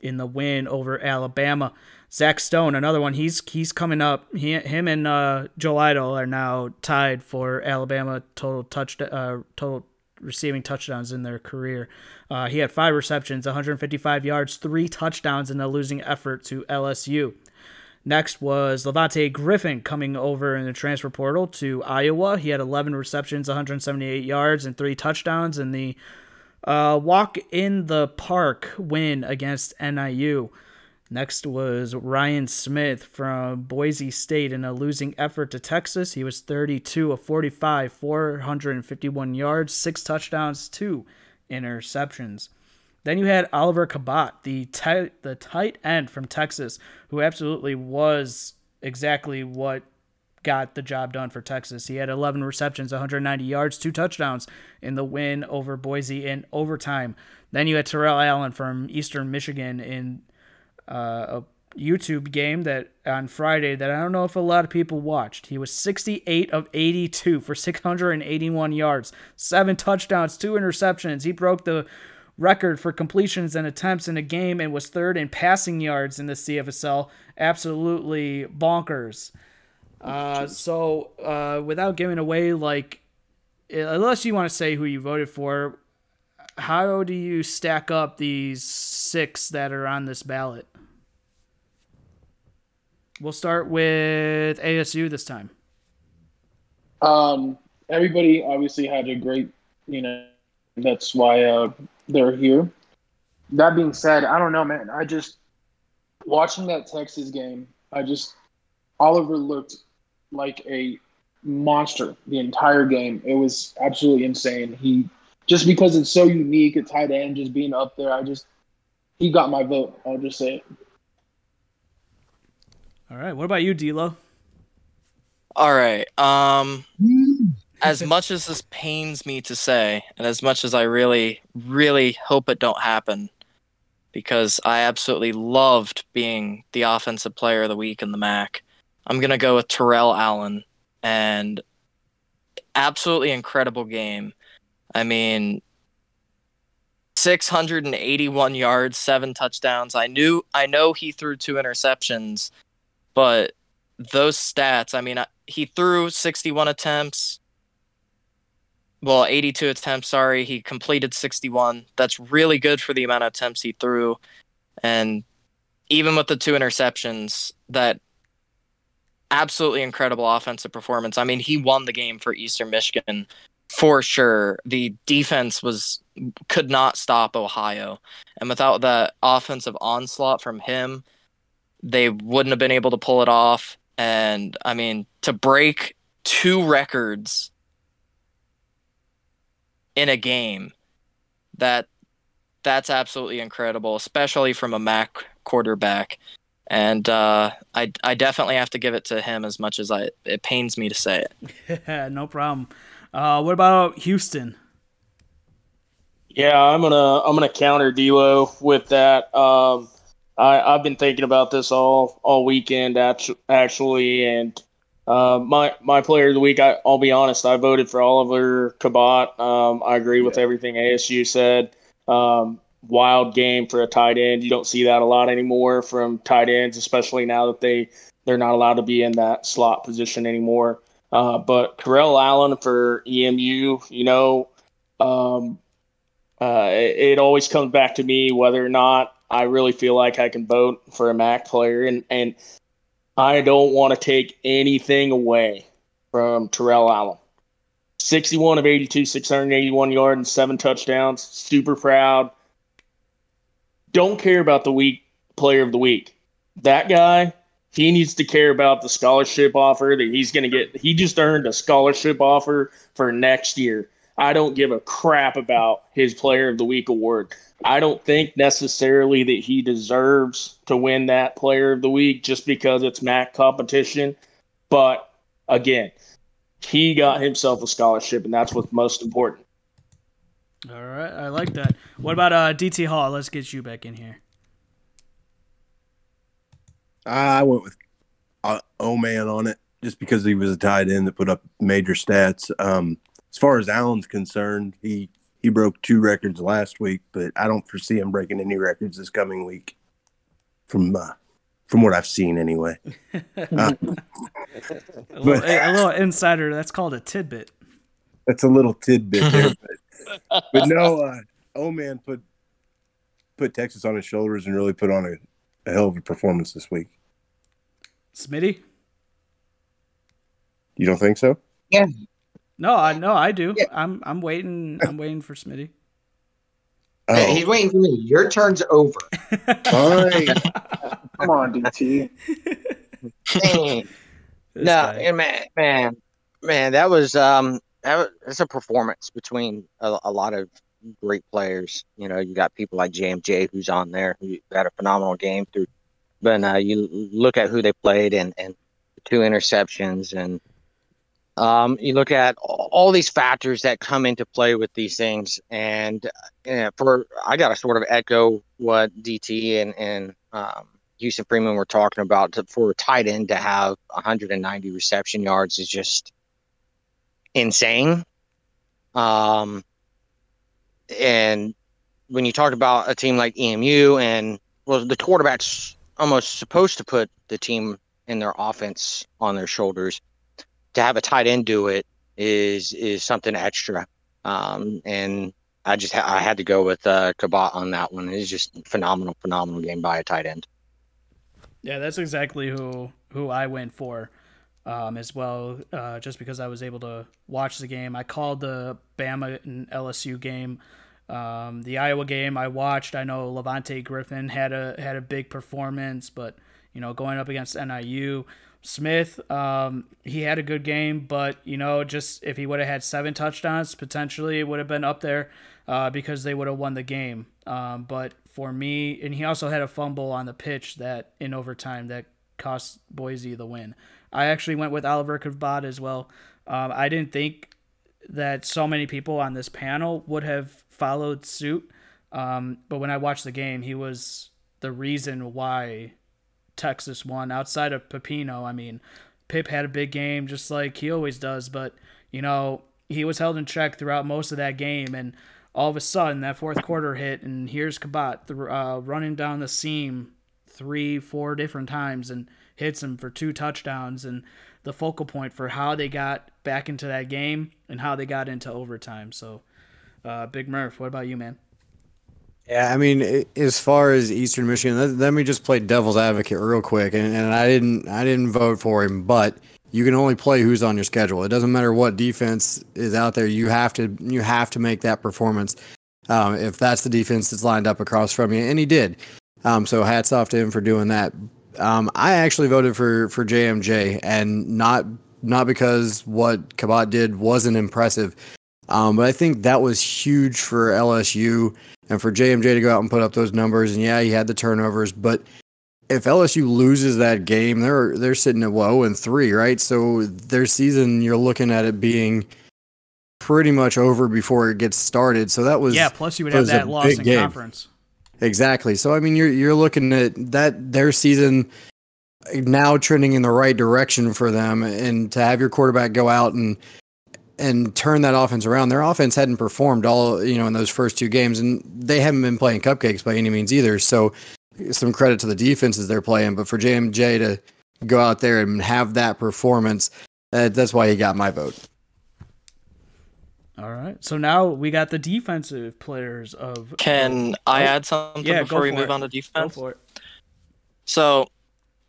in the win over Alabama. Zach Stone, another one. He's he's coming up. He, him and uh, Joe Idle are now tied for Alabama total touch uh, total receiving touchdowns in their career. Uh, he had five receptions, 155 yards, three touchdowns in a losing effort to LSU. Next was Levante Griffin coming over in the transfer portal to Iowa. He had 11 receptions, 178 yards, and three touchdowns in the uh, walk in the park win against NIU. Next was Ryan Smith from Boise State in a losing effort to Texas. He was 32 of 45, 451 yards, six touchdowns, two interceptions. Then you had Oliver Cabot, the tight, the tight end from Texas, who absolutely was exactly what got the job done for Texas. He had 11 receptions, 190 yards, two touchdowns in the win over Boise in overtime. Then you had Terrell Allen from Eastern Michigan in uh, a YouTube game that on Friday that I don't know if a lot of people watched. He was 68 of 82 for 681 yards, seven touchdowns, two interceptions. He broke the record for completions and attempts in a game and was third in passing yards in the CFSL. Absolutely bonkers. Uh, so, uh, without giving away, like, unless you want to say who you voted for, how do you stack up these six that are on this ballot? We'll start with ASU this time. Um, everybody obviously had a great, you know, that's why uh, they're here. That being said, I don't know, man. I just watching that Texas game. I just Oliver looked like a monster the entire game. It was absolutely insane. He just because it's so unique, a tight end just being up there. I just he got my vote. I'll just say it. All right. What about you, D'Lo? All right. Um, *laughs* as much as this pains me to say, and as much as I really, really hope it don't happen, because I absolutely loved being the offensive player of the week in the MAC, I'm gonna go with Terrell Allen, and absolutely incredible game. I mean, 681 yards, seven touchdowns. I knew, I know he threw two interceptions, but those stats. I mean, he threw 61 attempts. Well, 82 attempts. Sorry, he completed 61. That's really good for the amount of attempts he threw, and even with the two interceptions, that absolutely incredible offensive performance. I mean, he won the game for Eastern Michigan for sure. The defense was could not stop Ohio, and without that offensive onslaught from him, they wouldn't have been able to pull it off. And I mean, to break two records in a game, that that's absolutely incredible, especially from a MAC quarterback. And uh, I I definitely have to give it to him as much as I it pains me to say it. *laughs* no problem. Uh, what about Houston? Yeah, I'm gonna I'm gonna counter D'Lo with that. Um, I I've been thinking about this all all weekend actually, and uh, my my player of the week. I, will be honest. I voted for Oliver Cabot. Um, I agree with everything ASU said. Um, wild game for a tight end. You don't see that a lot anymore from tight ends, especially now that they they're not allowed to be in that slot position anymore. Uh, but Terrell Allen for EMU, you know, um, uh, it, it, always comes back to me whether or not I really feel like I can vote for a MAC player, and and I don't want to take anything away from Terrell Allen. 61 of 82, 681 yards and seven touchdowns. Super proud. Don't care about the week player of the week. That guy he needs to care about the scholarship offer that he's going to get. He just earned a scholarship offer for next year. I don't give a crap about his Player of the Week award. I don't think necessarily that he deserves to win that Player of the Week just because it's MAC competition. But again, he got himself a scholarship, and that's what's most important. All right, I like that. What about uh, DT Hall? Let's get you back in here. I went with uh, man on it just because he was a tight end that put up major stats. Um, as far as Allen's concerned, he he broke two records last week, but I don't foresee him breaking any records this coming week. From uh, from what I've seen, anyway. *laughs* Uh, a, little, but, a little insider. That's called a tidbit. That's a little tidbit there, *laughs* but, but no, uh, oh man, put put Texas on his shoulders and really put on a a hell of a performance this week. Smitty, you don't think so? Yeah. No, I no, I do. Yeah. I'm I'm waiting. I'm waiting for Smitty. *laughs* Oh. Hey, he's waiting for me. Your turn's over. *laughs* Fine. *laughs* Come on, DT. no, man, man, man, that was um, that was, that's a performance between a, a lot of great players. You know, you got people like JMJ who's on there who had a phenomenal game through. But uh, you look at who they played and and two interceptions and um, you look at all these factors that come into play with these things and uh, for I got to sort of echo what DT and and um, Houston Freeman were talking about to, for a tight end to have 190 reception yards is just insane. Um, and when you talk about a team like EMU and well, the quarterback's almost supposed to put the team and their offense on their shoulders. To have a tight end do it is is something extra. Um, and I just ha- I had to go with uh, Kabat on that one. It's just phenomenal, phenomenal game by a tight end. Yeah, that's exactly who who I went for um, as well. Uh, just because I was able to watch the game, I called the Bama and LSU game. Um, the Iowa game I watched. I know Levante Griffin had a had a big performance, but you know going up against NIU, Smith um, he had a good game, but you know just if he would have had seven touchdowns, potentially it would have been up there uh, because they would have won the game. Um, but for me, and he also had a fumble on the pitch that in overtime that cost Boise the win. I actually went with Oliver Kabat as well. Um, I didn't think that so many people on this panel would have followed suit. Um, but when I watched the game, he was the reason why Texas won. Outside of Pepino, I mean, Pip had a big game just like he always does, but you know he was held in check throughout most of that game, and all of a sudden that fourth quarter hit, and here's Kabat uh, running down the seam three, four different times and hits him for two touchdowns, and the focal point for how they got back into that game and how they got into overtime. So, uh, Big Murph, what about you, man? Yeah, I mean, as far as Eastern Michigan, let, let me just play devil's advocate real quick, and, and I didn't, I didn't vote for him, but you can only play who's on your schedule. It doesn't matter what defense is out there. You have to you have to make that performance. Um, if that's the defense that's lined up across from you, and he did. Um, so hats off to him for doing that. Um, I actually voted for for JMJ, and not not because what Kabat did wasn't impressive, um, but I think that was huge for LSU and for JMJ to go out and put up those numbers. And yeah, he had the turnovers, but if LSU loses that game, they're they're sitting at well, and three, right? So their season, you're looking at it being pretty much over before it gets started. So that was yeah. Plus, you would have that loss in game. conference. Exactly. So I mean, you're you're looking at that their season now trending in the right direction for them, and to have your quarterback go out and and turn that offense around. Their offense hadn't performed all you know in those first two games, and they haven't been playing cupcakes by any means either. So some credit to the defenses they're playing, but for JMJ to go out there and have that performance, uh, that's why he got my vote. All right. So now we got the defensive players of. Can I oh, add something yeah, before we move it. on to defense? Go for it. So,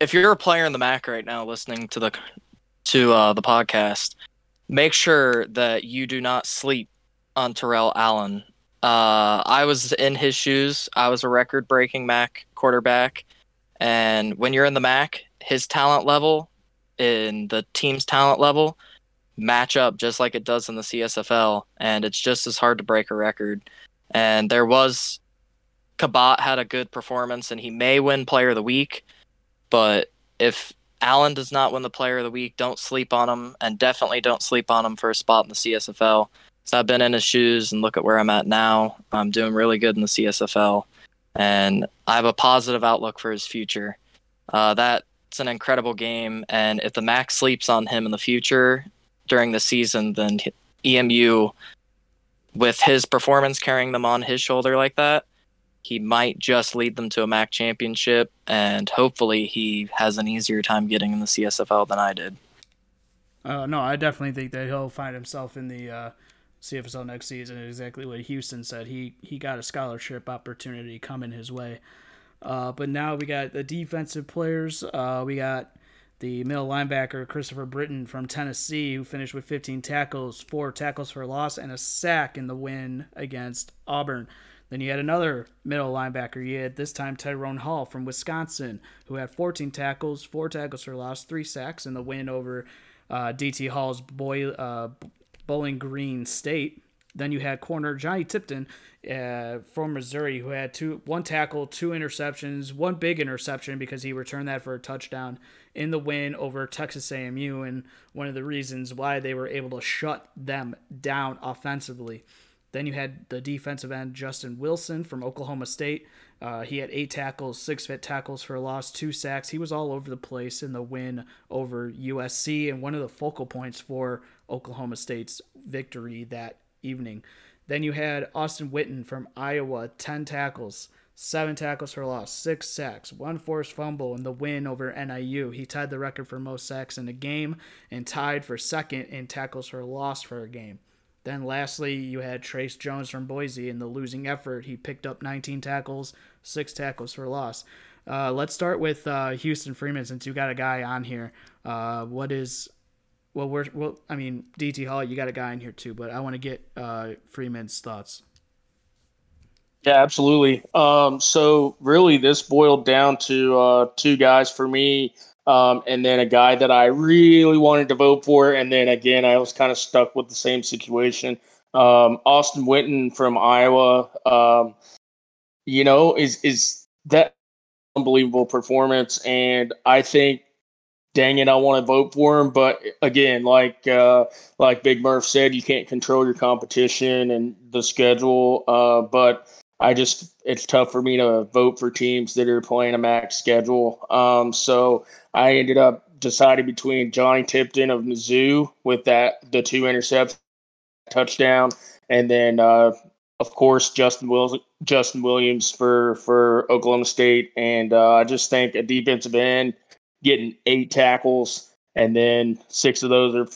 if you're a player in the MAC right now listening to the to uh, the podcast, make sure that you do not sleep on Terrell Allen uh, I was in his shoes. I was a record breaking MAC quarterback. And when you're in the MAC, his talent level in the team's talent level match up just like it does in the CSFL. And it's just as hard to break a record. And there was Kabat had a good performance and he may win player of the week. But if Allen does not win the player of the week, don't sleep on him and definitely don't sleep on him for a spot in the CSFL. So I've been in his shoes and look at where I'm at now. I'm doing really good in the CSFL, and I have a positive outlook for his future. Uh, that's an incredible game, and if the MAC sleeps on him in the future during the season, then EMU, with his performance carrying them on his shoulder like that, he might just lead them to a MAC championship, and hopefully he has an easier time getting in the CSFL than I did. Uh, no, I definitely think that he'll find himself in the uh, next season. Exactly what Houston said. He he got a scholarship opportunity coming his way. Uh, but now we got the defensive players. Uh, we got the middle linebacker Christopher Britton from Tennessee, who finished with 15 tackles, four tackles for loss, and a sack in the win against Auburn. Then you had another middle linebacker. You had this time Tyrone Hall from Wisconsin, who had 14 tackles, four tackles for loss, three sacks in the win over uh, DT Hall's boy, uh, Bowling Green State. Then you had corner Johnny Tipton uh, from Missouri, who had two, one tackle, two interceptions, one big interception because he returned that for a touchdown in the win over Texas A&M, and one of the reasons why they were able to shut them down offensively. Then you had the defensive end Justin Wilson from Oklahoma State. Uh, he had eight tackles, six fit tackles for a loss, two sacks. He was all over the place in the win over USC and one of the focal points for Oklahoma State's victory that evening. Then you had Austin Witten from Iowa, 10 tackles, seven tackles for loss, six sacks, one forced fumble in the win over NIU. He tied the record for most sacks in a game and tied for second in tackles for loss for a game. Then lastly, you had Trace Jones from Boise in the losing effort. He picked up 19 tackles, six tackles for loss. Uh, let's start with uh, Houston Freeman since you got a guy on here. Uh, what is well, we're well. I mean, DT Hall, you got a guy in here too, but I want to get uh, Freeman's thoughts. Yeah, absolutely. Um, so really, this boiled down to uh, two guys for me, um, and then a guy that I really wanted to vote for, and then again, I was kind of stuck with the same situation. Um, Austin Witten from Iowa, um, you know, is is that unbelievable performance, and I think dang it, I want to vote for him. But again, like uh, like Big Murph said, you can't control your competition and the schedule. Uh, but I just it's tough for me to vote for teams that are playing a MAC schedule. Um, so I ended up deciding between Johnny Tipton of Mizzou with that the two intercept touchdown, and then uh, of course Justin Wills Justin Williams for for Oklahoma State, and uh, I just think a defensive end getting eight tackles, and then six of those are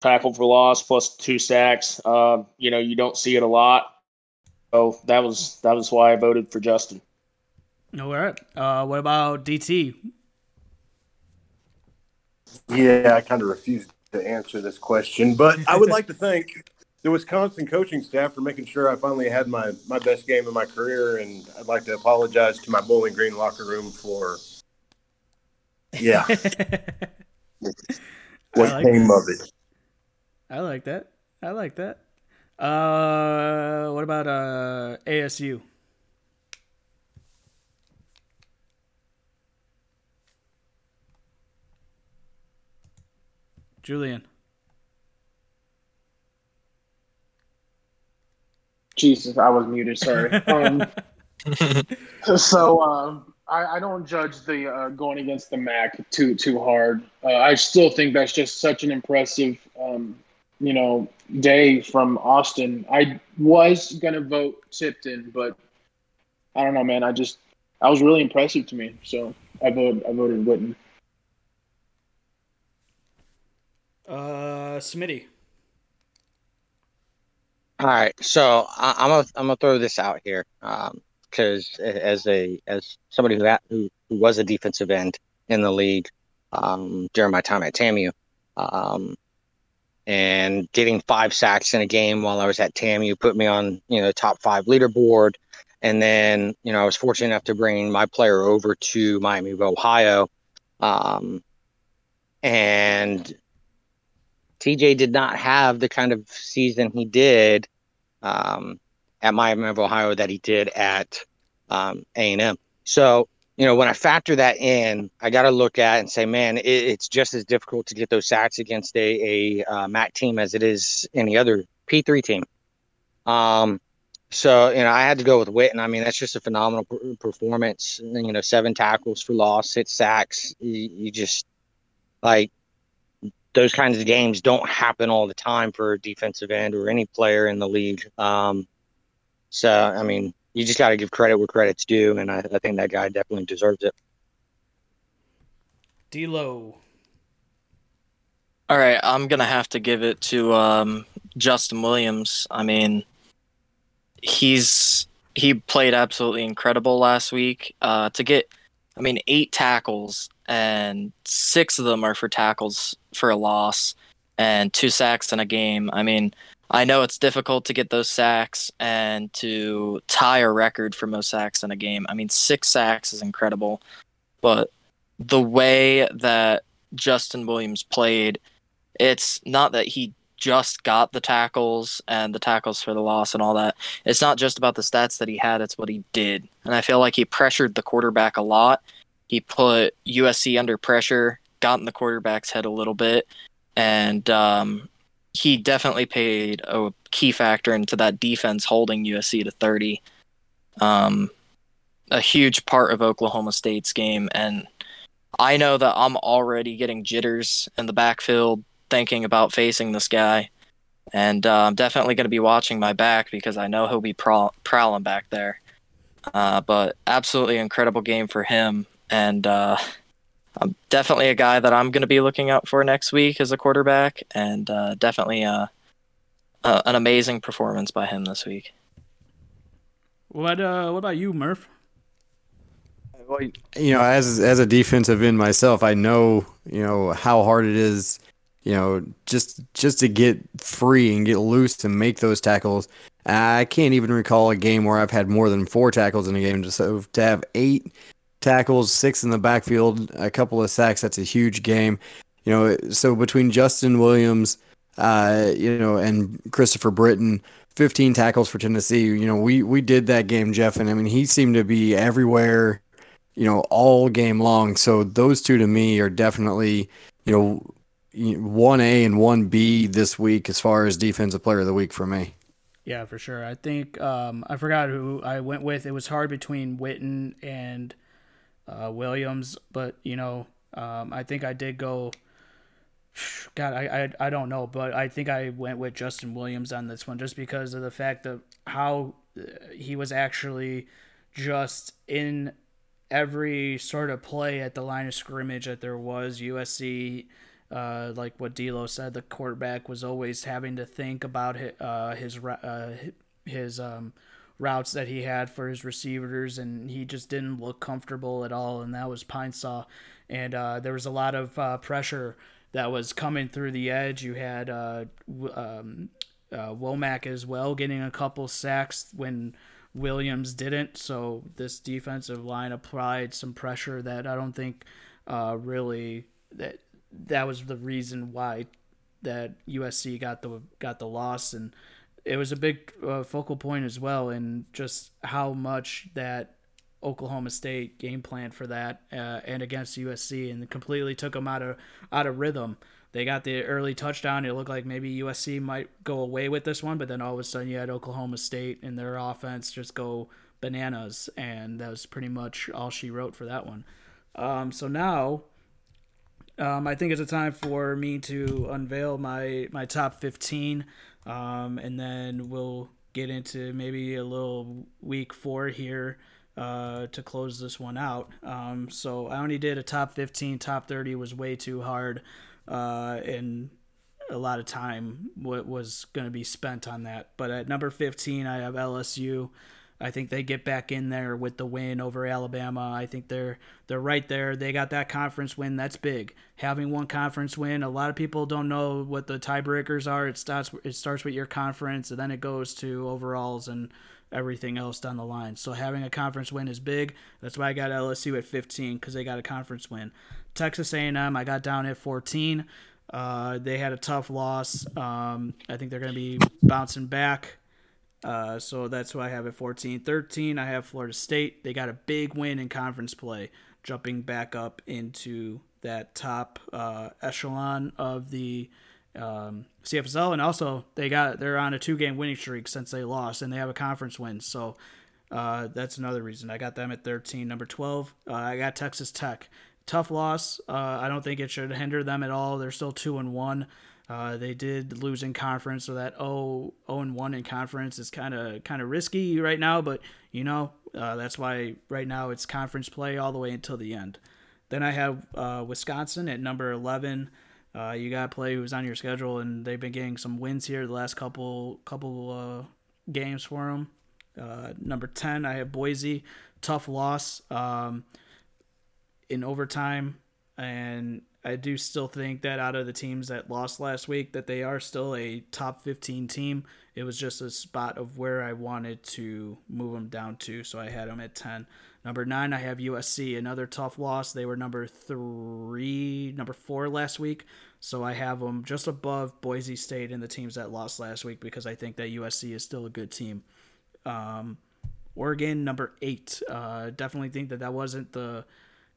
tackle for loss plus two sacks. Uh, you know, you don't see it a lot. So that was that was why I voted for Justin. All right. Uh, what about DT? Yeah, I kind of refuse to answer this question, but I would like to *laughs* thank the Wisconsin coaching staff for making sure I finally had my, my best game of my career, and I'd like to apologize to my Bowling Green locker room for, *laughs* yeah, what like came that. of it. I like that. I like that. Uh, what about uh ASU? Julian. Jesus, I was muted. Sorry. *laughs* Um, *laughs* so um, I, I don't judge the uh, going against the MAC too too hard. Uh, I still think that's just such an impressive, um, you know, day from Austin. I was gonna vote Tipton, but I don't know, man. I just I was really impressive to me, so I voted I voted Witten. Uh, Smitty. All right, so I, I'm gonna I'm gonna throw this out here because as a as somebody who, ha- who who was a defensive end in the league um, during my time at TAMU, um, and getting five sacks in a game while I was at TAMU put me on you know top five leaderboard, and then you know I was fortunate enough to bring my player over to Miami of Ohio, um, and TJ did not have the kind of season he did um, at Miami of Ohio that he did at um, A&M. So, you know, when I factor that in, I got to look at and say, man, it, it's just as difficult to get those sacks against a, a uh, MAC team as it is any other P3 team. Um, so, you know, I had to go with Witten. I mean, that's just a phenomenal per- performance. You know, seven tackles for loss, six sacks. You, you just like those kinds of games don't happen all the time for a defensive end or any player in the league. Um, so, I mean, you just got to give credit where credit's due, and I, I think that guy definitely deserves it. D'Lo. All right, I'm gonna have to give it to um, Justin Williams. I mean, he's he played absolutely incredible last week. Uh, to get, I mean, eight tackles and six of them are for tackles for a loss and two sacks in a game. I mean, I know it's difficult to get those sacks and to tie a record for most sacks in a game. I mean, six sacks is incredible, but the way that Justin Williams played, it's not that he just got the tackles and the tackles for the loss and all that. It's not just about the stats that he had, it's what he did. And I feel like he pressured the quarterback a lot. He put USC under pressure, got in the quarterback's head a little bit, and um, he definitely paid a key factor into that defense holding USC to 30. Um, a huge part of Oklahoma State's game. And I know that I'm already getting jitters in the backfield thinking about facing this guy. and uh, I'm definitely going to be watching my back because I know he'll be prow- prowling back there. Uh, but absolutely incredible game for him, and uh, I'm definitely a guy that I'm going to be looking out for next week as a quarterback, and uh, definitely uh, an amazing performance by him this week. What uh, what about you, Murph? Well, you know, as as a defensive end myself, I know you know how hard it is. You know, just just to get free and get loose and make those tackles. I can't even recall a game where I've had more than four tackles in a game. So to have eight tackles, six in the backfield, a couple of sacks, that's a huge game. You know, so between Justin Williams, uh, you know, and Christopher Britton, 15 tackles for Tennessee. You know, we we did that game, Jeff, and I mean he seemed to be everywhere you know, all game long. So those two to me are definitely, you know, one A and one B this week as far as defensive player of the week for me. Yeah, for sure. I think um, I forgot who I went with. It was hard between Witten and uh, Williams, but you know, um, I think I did go. *sighs* God, I, I I don't know, but I think I went with Justin Williams on this one just because of the fact of how uh, he was actually just in every sort of play at the line of scrimmage that there was. USC, uh, like what D'Lo said, the quarterback was always having to think about his uh, his, uh, his um, routes that he had for his receivers, and he just didn't look comfortable at all. And that was Pine Saw, and uh, there was a lot of uh, pressure that was coming through the edge. You had uh, um, Womack as well getting a couple sacks when Williams didn't. So this defensive line applied some pressure that I don't think uh, really that that was the reason why that USC got the got the loss and it was a big uh, focal point as well and just how much that Oklahoma State game plan for that uh, and against USC and completely took them out of out of rhythm they got the early touchdown. It looked like maybe USC might go away with this one, but then all of a sudden you had Oklahoma State and their offense just go bananas, and that was pretty much all she wrote for that one. Um, so now, um, I think it's a time for me to unveil my my top fifteen, um, and then we'll get into maybe a little week four here. Uh, to close this one out. Um, so I only did a top 15. Top 30 was way too hard uh, and a lot of time what was going to be spent on that. But at number 15, I have LSU. I think they get back in there with the win over Alabama. I think they're they're right there. They got that conference win. That's big. Having one conference win. A lot of people don't know what the tiebreakers are. It starts it starts with your conference, and then it goes to overalls and everything else down the line. So having a conference win is big. That's why I got LSU at 15 because they got a conference win. Texas A&M, I got down at 14. Uh, they had a tough loss. Um, I think they're going to be bouncing back. Uh, so that's why I have at 14. 13, I have Florida State. They got a big win in conference play, jumping back up into that top uh, echelon of the um, CFSL. And also, they got they're on a two game winning streak since they lost, and they have a conference win. So uh, that's another reason I got them at 13. Number 12, uh, I got Texas Tech tough loss. Uh, I don't think it should hinder them at all. They're still two and one. Uh, they did lose in conference, so that 0, 0 and 1 in conference is kind of kind of risky right now. But you know uh, that's why right now it's conference play all the way until the end. Then I have uh, Wisconsin at number 11. Uh, you got to play who's on your schedule, and they've been getting some wins here the last couple couple uh, games for them. Uh, number 10, I have Boise. Tough loss. Um, in overtime, and I do still think that out of the teams that lost last week, that they are still a top 15 team. It was just a spot of where I wanted to move them down to, so I had them at 10. Number nine, I have USC, another tough loss. They were number three, number four last week, so I have them just above Boise State and the teams that lost last week because I think that USC is still a good team. Um, Oregon, number eight. Uh, definitely think that that wasn't the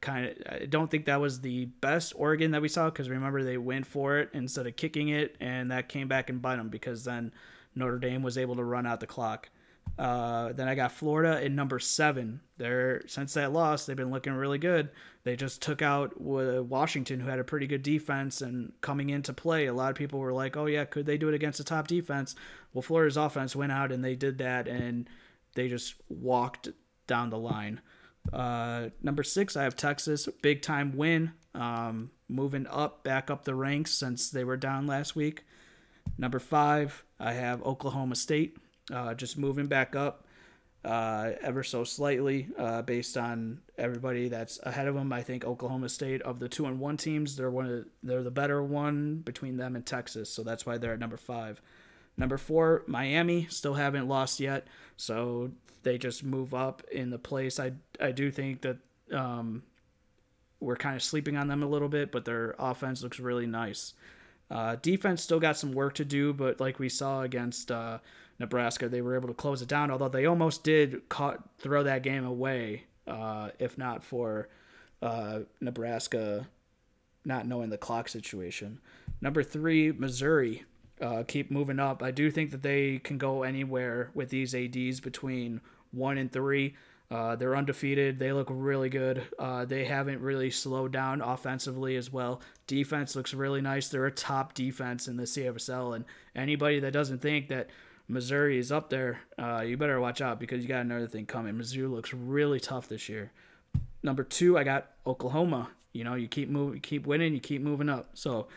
kind of I don't think that was the best Oregon that we saw because remember they went for it instead of kicking it and that came back and bite them because then Notre Dame was able to run out the clock. Uh, then I got Florida in number seven. They're since that loss, they've been looking really good. They just took out Washington, who had a pretty good defense, and coming into play, a lot of people were like, "Oh yeah, could they do it against a top defense?" Well, Florida's offense went out and they did that, and they just walked down the line. Uh, number six, I have Texas, big time win, um, moving up, back up the ranks since they were down last week. Number five, I have Oklahoma State, uh, just moving back up uh, ever so slightly uh, based on everybody that's ahead of them. I think Oklahoma State of the two and one teams, they're one of, they're the better one between them and Texas, so that's why they're at number five. Number four, Miami still haven't lost yet, so they just move up in the place. I I do think that um, we're kind of sleeping on them a little bit, but their offense looks really nice. Uh, defense still got some work to do, but like we saw against uh, Nebraska, they were able to close it down. Although they almost did caught, throw that game away, uh, if not for uh, Nebraska not knowing the clock situation. Number three, Missouri uh, keep moving up. I do think that they can go anywhere with these ads between one and three. Uh, they're undefeated. They look really good. Uh, they haven't really slowed down offensively as well. Defense looks really nice. They're a top defense in the CFSL, and anybody that doesn't think that Missouri is up there, uh, you better watch out because you got another thing coming. Missouri looks really tough this year. Number two, I got Oklahoma. You know, you keep moving, you keep winning, you keep moving up. So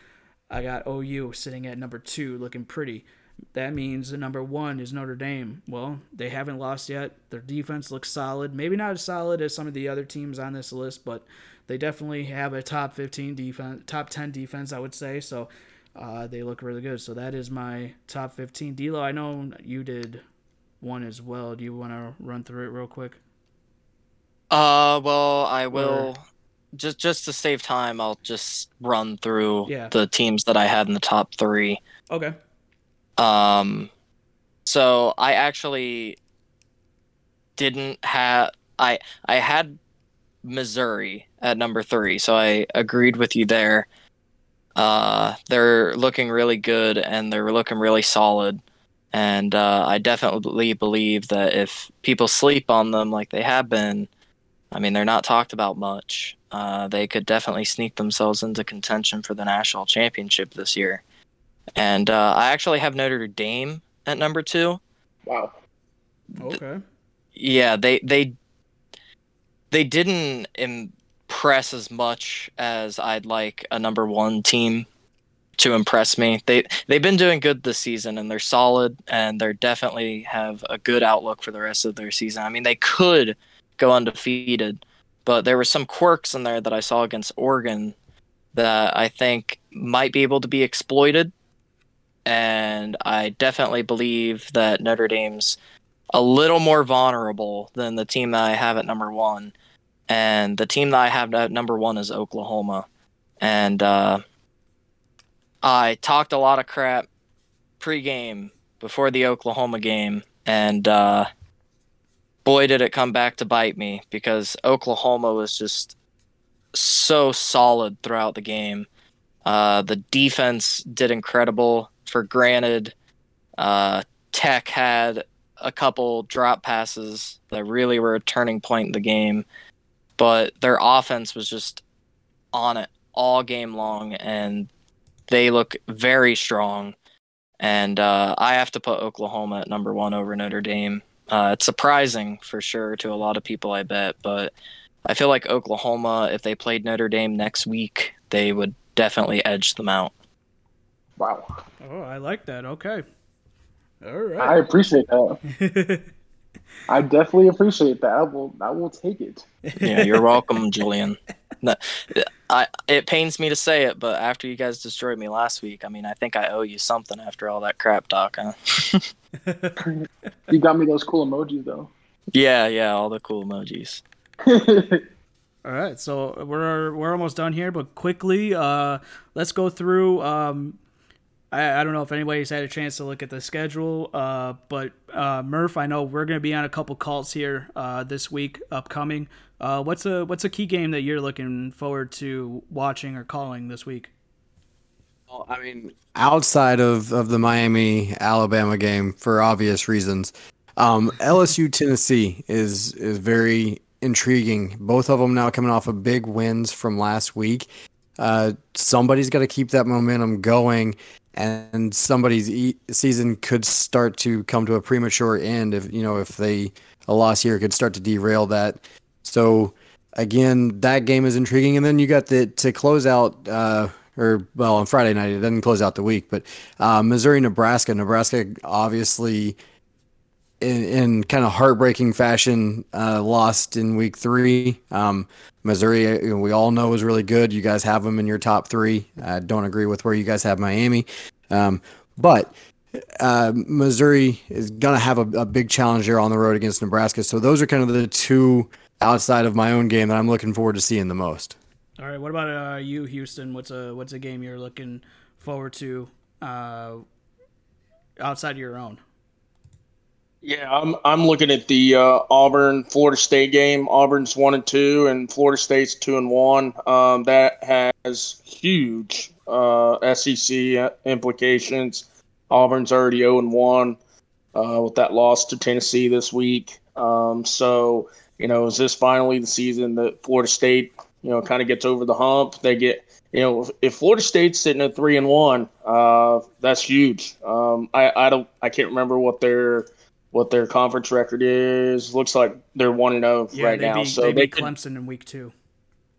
I got OU sitting at number two, looking pretty. That means the number one is Notre Dame. Well, they haven't lost yet. Their defense looks solid. Maybe not as solid as some of the other teams on this list, but they definitely have a top 15 defense, top 10 defense, I would say. So uh, they look really good. So that is my top 15. D'Lo, I know you did one as well. Do you want to run through it real quick? Uh, well, I will. Or just just to save time, I'll just run through yeah. the teams that I had in the top three. Okay. Um, so I actually didn't have I I had Missouri at number three, so I agreed with you there. Uh, they're looking really good and they're looking really solid. And uh, I definitely believe that if people sleep on them like they have been, I mean, they're not talked about much uh, they could definitely sneak themselves into contention for the national championship this year. And uh, I actually have Notre Dame at number two. Wow. Okay. Yeah, they they they didn't impress as much as I'd like a number one team to impress me. They they've been doing good this season and they're solid and they're definitely have a good outlook for the rest of their season. I mean, they could go undefeated, but there were some quirks in there that I saw against Oregon that I think might be able to be exploited. And I definitely believe that Notre Dame's a little more vulnerable than the team that I have at number one. And the team that I have at number one is Oklahoma. And uh, I talked a lot of crap pregame before the Oklahoma game. And uh, boy, did it come back to bite me because Oklahoma was just so solid throughout the game. Uh, the defense did incredible. For granted, uh, Tech had a couple drop passes that really were a turning point in the game, but their offense was just on it all game long, and they look very strong. And uh, I have to put Oklahoma at number one over Notre Dame. Uh, it's surprising for sure to a lot of people, I bet, but I feel like Oklahoma, if they played Notre Dame next week, they would definitely edge them out. Wow. Oh, I like that. Okay. All right. I appreciate that. *laughs* I definitely appreciate that. I will. I will take it. yeah, you're welcome, Julian. I it pains me to say it, but after you guys destroyed me last week, I mean, I think I owe you something after all that crap talk. Huh? *laughs* you got me those cool emojis though. Yeah, yeah, all the cool emojis. *laughs* all right, so we're we're almost done here, but quickly, uh, let's go through um, I, I don't know if anybody's had a chance to look at the schedule, uh, but uh, Murph, I know we're going to be on a couple calls here uh, this week upcoming. Uh, what's a what's a key game that you're looking forward to watching or calling this week? Well, I mean, outside of, of the Miami Alabama game, for obvious reasons, Um, LSU Tennessee is is very intriguing. Both of them now coming off of big wins from last week. Uh, somebody's got to keep that momentum going, and somebody's e- season could start to come to a premature end if you know if they a loss here could start to derail that. So again, that game is intriguing, and then you got the to close out. Uh, or well, on Friday night, it doesn't close out the week, but uh, Missouri, Nebraska. Nebraska obviously in, in kind of heartbreaking fashion, uh, lost in week three. Um, Missouri, uh, we all know is really good. You guys have them in your top three. I don't agree with where you guys have Miami, um, but uh, Missouri is going to have a, a, big challenge here on the road against Nebraska. So those are kind of the two outside of my own game that I'm looking forward to seeing the most. All right, what about uh, you, Houston? What's a what's a game you're looking forward to uh, outside of your own? Yeah, I'm I'm looking at the uh, Auburn Florida State game. Auburn's one and two, and Florida State's two and one. Um, that has huge uh, SEC implications. Auburn's already zero and one uh, with that loss to Tennessee this week. Um, so you know, is this finally the season that Florida State you know kind of gets over the hump? They get you know, if Florida State's sitting at three and one, uh, that's huge. Um, I, I don't, I can't remember what their what their conference record is. Looks like they're one and zero oh right now. Beat, so they, they beat could, Clemson in week two.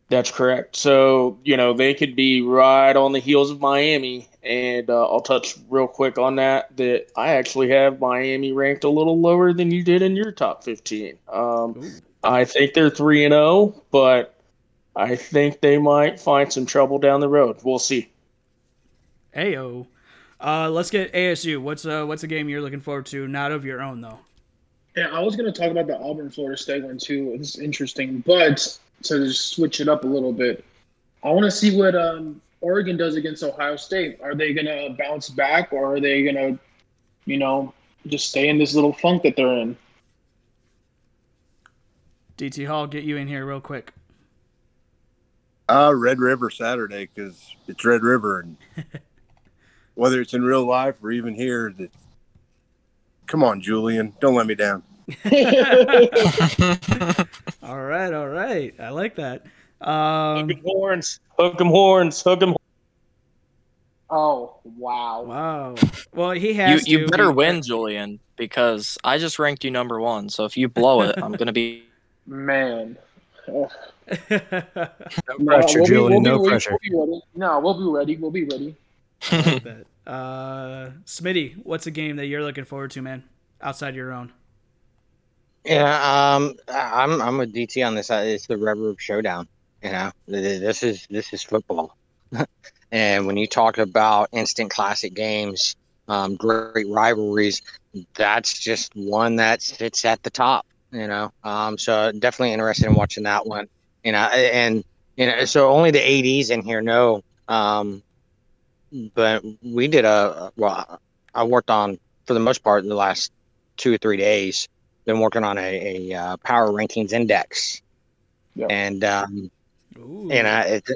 That's correct. So you know they could be right on the heels of Miami, and uh, I'll touch real quick on that. That I actually have Miami ranked a little lower than you did in your top fifteen. Um, I think they're three and zero, oh, but I think they might find some trouble down the road. We'll see. Ayo. Uh, let's get ASU. What's uh what's a game you're looking forward to? Not of your own though. Yeah, I was going to talk about the Auburn Florida State one too. It's interesting, but to just switch it up a little bit, I want to see what um, Oregon does against Ohio State. Are they going to bounce back, or are they going to, you know, just stay in this little funk that they're in? DT Hall, get you in here real quick. Uh, Red River Saturday because it's Red River and *laughs* whether it's in real life or even here. That come on, Julian, don't let me down. *laughs* all right, all right, I like that. Um, hook 'em horns, hook 'em horns, hook 'em. Oh wow! Wow. Well, he has. You, you to. better win, Julian, because I just ranked you number one. So if you blow it, I'm gonna be. Man. *laughs* no pressure, we'll Julian. We'll no be, pressure. We'll be ready. No, we'll be ready. We'll be ready. *laughs* uh, Smitty, what's a game that you're looking forward to, man? Outside your own. Yeah, um, I'm I'm with DT on this. It's the Red River Showdown. You know, this is this is football. *laughs* and when you talk about instant classic games, um, great rivalries, that's just one that sits at the top. You know, um, so definitely interested in watching that one. You know, and you know, so only the 80s in here know um, but we did a well. I worked on for the most part in the last two or three days. Been working on a, a uh, power rankings index, yep. and um, you know, it,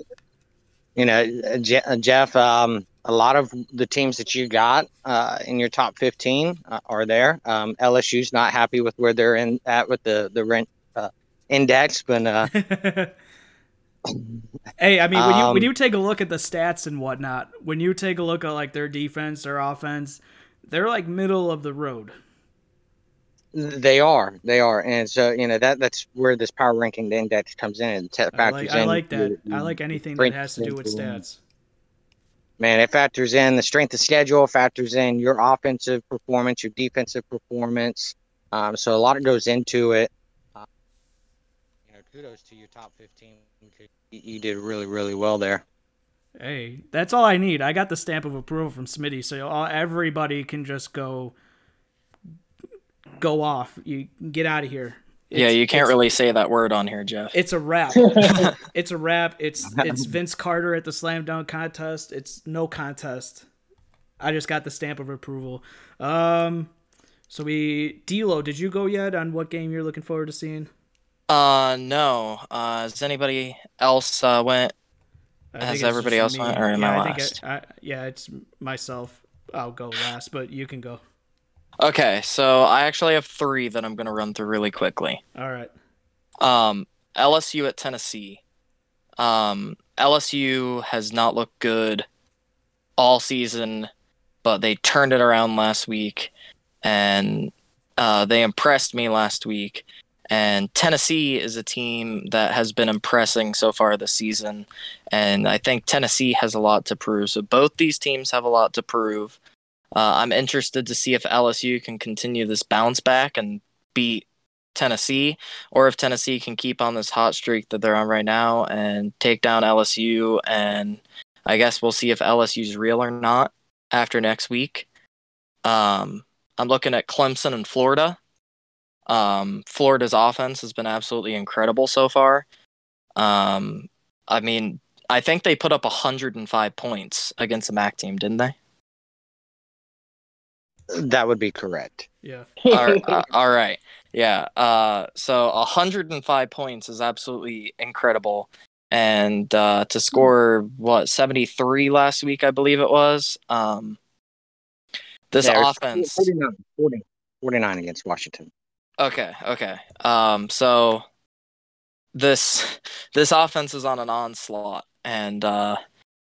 you know, Jeff. Um, a lot of the teams that you got uh, in your top 15 uh, are there. Um, LSU's not happy with where they're in at with the the rent uh, index, but uh, *laughs* hey, I mean, when you um, when you take a look at the stats and whatnot, when you take a look at like their defense, their offense, they're like middle of the road. They are, they are, and so you know that that's where this power ranking index comes in and factors I like, in. I like that. I like anything that has to do with stats. Man, it factors in the strength of schedule, factors in your offensive performance, your defensive performance. Um, so a lot of goes into it. You know, kudos to your top 15 you did really, really well there. Hey, that's all I need. I got the stamp of approval from Smitty, so all, everybody can just go go off. You get out of here. It's, yeah, you can't really say that word on here, Jeff. It's a wrap. *laughs* it's a wrap. It's it's Vince Carter at the slam dunk contest. It's no contest. I just got the stamp of approval. Um, so we D'Lo, did you go yet on what game you're looking forward to seeing? Uh, no. Uh, has anybody else uh, went? Has everybody else me. went, or am yeah, I last? I I, yeah, it's myself. I'll go last, but you can go. Okay, so I actually have three that I'm going to run through really quickly. All right. Um, LSU at Tennessee. Um, LSU has not looked good all season, but they turned it around last week, and uh, they impressed me last week. And Tennessee is a team that has been impressing so far this season, and I think Tennessee has a lot to prove. So both these teams have a lot to prove. Uh, I'm interested to see if LSU can continue this bounce back and beat Tennessee, or if Tennessee can keep on this hot streak that they're on right now and take down LSU. And I guess we'll see if LSU's real or not after next week. Um, I'm looking at Clemson and Florida. Um, Florida's offense has been absolutely incredible so far. Um, I mean, I think they put up 105 points against the MAC team, didn't they? That would be correct. Yeah. all, right, *laughs* uh, all right. Yeah. Uh, so 105 points is absolutely incredible. And uh, to score, what, 73 last week, I believe it was. Um, this Yeah, offense. 49, 40, 49 against Washington. Okay, okay. Um, so this *laughs* this offense is on an onslaught, and uh,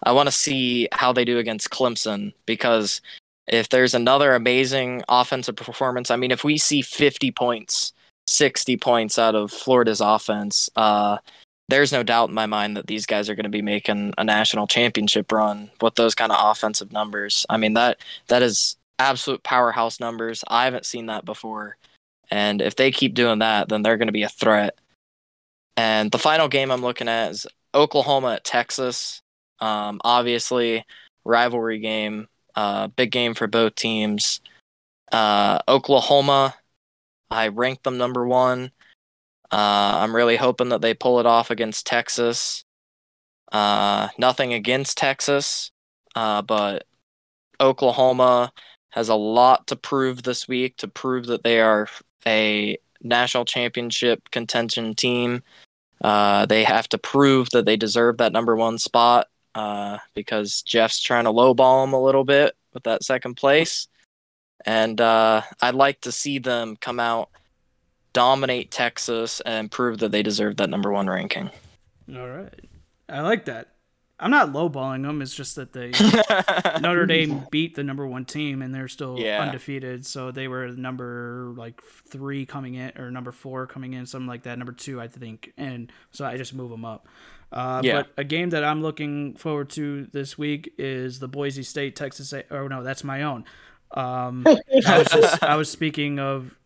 I want to see how they do against Clemson because if there's another amazing offensive performance, I mean, if we see 50 points, 60 points out of Florida's offense, uh, there's no doubt in my mind that these guys are going to be making a national championship run with those kind of offensive numbers. I mean that that is absolute powerhouse numbers. I haven't seen that before. And if they keep doing that, then they're going to be a threat. And the final game I'm looking at is Oklahoma at Texas. Um, obviously, rivalry game, uh, big game for both teams. Uh, Oklahoma, I ranked them number one. Uh, I'm really hoping that they pull it off against Texas. Uh, nothing against Texas, uh, but Oklahoma has a lot to prove this week to prove that they are a national championship contention team. Uh, they have to prove that they deserve that number one spot uh, because Jeff's trying to lowball them a little bit with that second place. And uh, I'd like to see them come out, dominate Texas, and prove that they deserve that number one ranking. All right. I like that. I'm not lowballing them. It's just that they *laughs* Notre Dame beat the number one team and they're still Yeah. undefeated. So they were number like three coming in or number four coming in, something like that. Number two, I think. And so I just move them up. Uh, Yeah. But a game that I'm looking forward to this week is the Boise State Texas. A- oh no, that's my own. Um, I was just I was speaking of.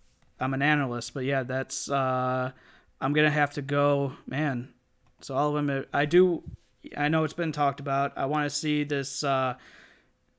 I'm an analyst, but yeah, that's. Uh, I'm gonna have to go, man. So all of them, I do. I know it's been talked about. I want to see this uh,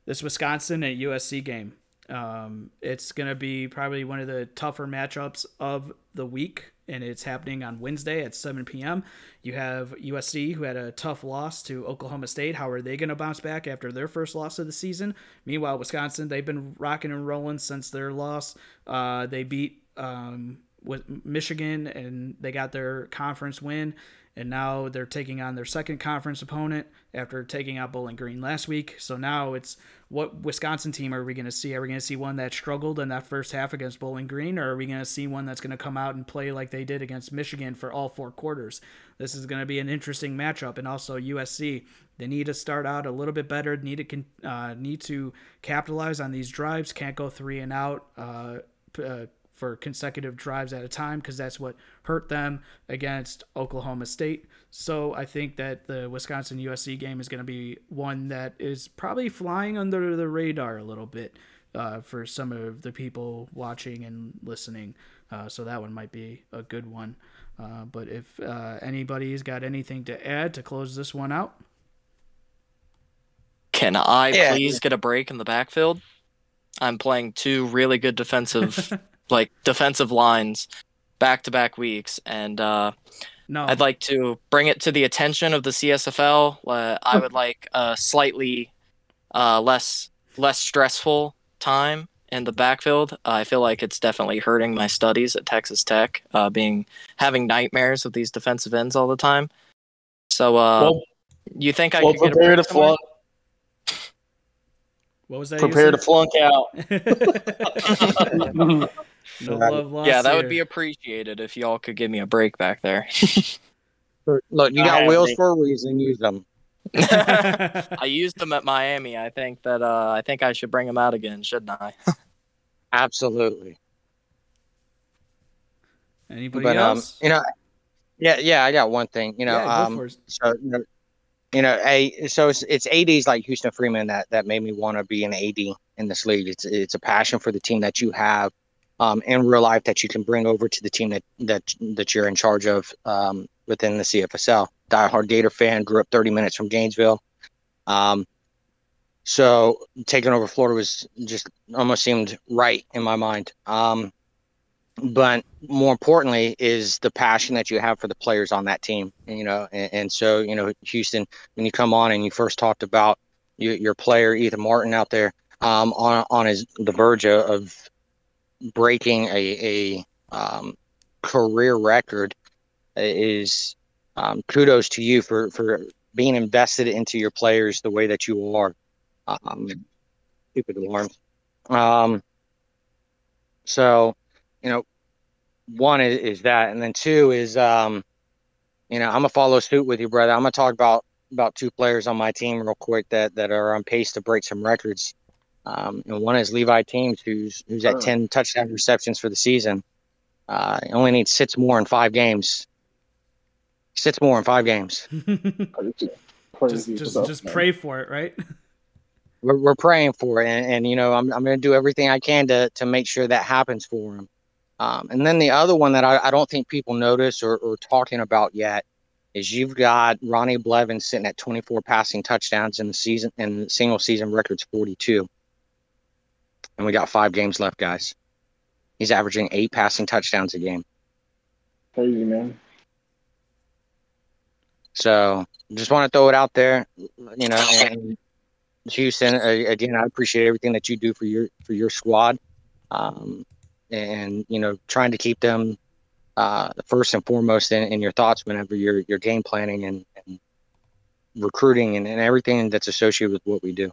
this Wisconsin and USC game. Um, it's gonna be probably one of the tougher matchups of the week, and it's happening on Wednesday at 7 p.m. You have USC who had a tough loss to Oklahoma State. How are they gonna bounce back after their first loss of the season? Meanwhile, Wisconsin they've been rocking and rolling since their loss. Uh, they beat um, with Michigan and they got their conference win and now they're taking on their second conference opponent after taking out Bowling Green last week. So now it's what Wisconsin team are we going to see? Are we going to see one that struggled in that first half against Bowling Green, or are we going to see one that's going to come out and play like they did against Michigan for all four quarters? This is going to be an interesting matchup, and also USC. They need to start out a little bit better. Need to uh, need to capitalize on these drives. Can't go three and out. Uh, uh, for consecutive drives at a time because that's what hurt them against Oklahoma State. So I think that the Wisconsin USC game is going to be one that is probably flying under the radar a little bit uh, for some of the people watching and listening. Uh, so that one might be a good one. Uh, but if uh, anybody's got anything to add to close this one out, Can I Yeah. please get a break in the backfield? I'm playing two really good defensive, *laughs* like defensive lines, back to back weeks, and uh, no, I'd like to bring it to the attention of the CSFL. Uh, I would like a slightly uh, less less stressful time in the backfield. I feel like it's definitely hurting my studies at Texas Tech, uh, being having nightmares of these defensive ends all the time. So, uh, well, you think I well could get a prepare to break somewhere? fly. What was that? Prepare to flunk out. *laughs* *laughs* *laughs* no love lost. yeah, that would be appreciated if y'all could give me a break back there. *laughs* Look, you got have wheels for a reason. Use them. *laughs* I used them at Miami. I think that uh, I think I should bring them out again, shouldn't I? *laughs* Absolutely. Anybody but um, else? you know, yeah, yeah, I got one thing. You know, yeah, um, so you know, you know, a so it's, it's ads like Houston Freeman that that made me want to be an AD in this league. It's it's a passion for the team that you have um, in real life that you can bring over to the team that that that you're in charge of um, within the CFSL. Diehard Gator fan, grew up 30 minutes from Gainesville. Um, so taking over Florida was just almost seemed right in my mind. Um, but more importantly is the passion that you have for the players on that team you know and, and so you know houston when you come on and you first talked about your, your player ethan martin out there um, on on his the verge of breaking a, a um, career record is um, kudos to you for for being invested into your players the way that you are um, stupid alarms um, so you know, one is, is that, and then two is, um, you know, I'm gonna follow suit with you, brother. I'm gonna talk about about two players on my team real quick that that are on pace to break some records. Um, and one is Levi Teams, who's who's at Oh. 10 touchdown receptions for the season. Uh, he only needs six more in five games. Six more in five games. *laughs* Just just, stuff, just pray for it, right? *laughs* We're, we're praying for it, and, and you know, I'm I'm gonna do everything I can to to make sure that happens for him. Um, and then the other one that I, I don't think people notice or, or talking about yet is you've got Ronnie Blevins sitting at 24 passing touchdowns in the season, and single season record's 42. And we got five games left, guys. He's averaging eight passing touchdowns a game. Crazy man. So just want to throw it out there, you know. And Houston, again, I appreciate everything that you do for your for your squad, um, and you know, trying to keep them uh, first and foremost in, in your thoughts whenever you're you're game planning and, and recruiting and, and everything that's associated with what we do.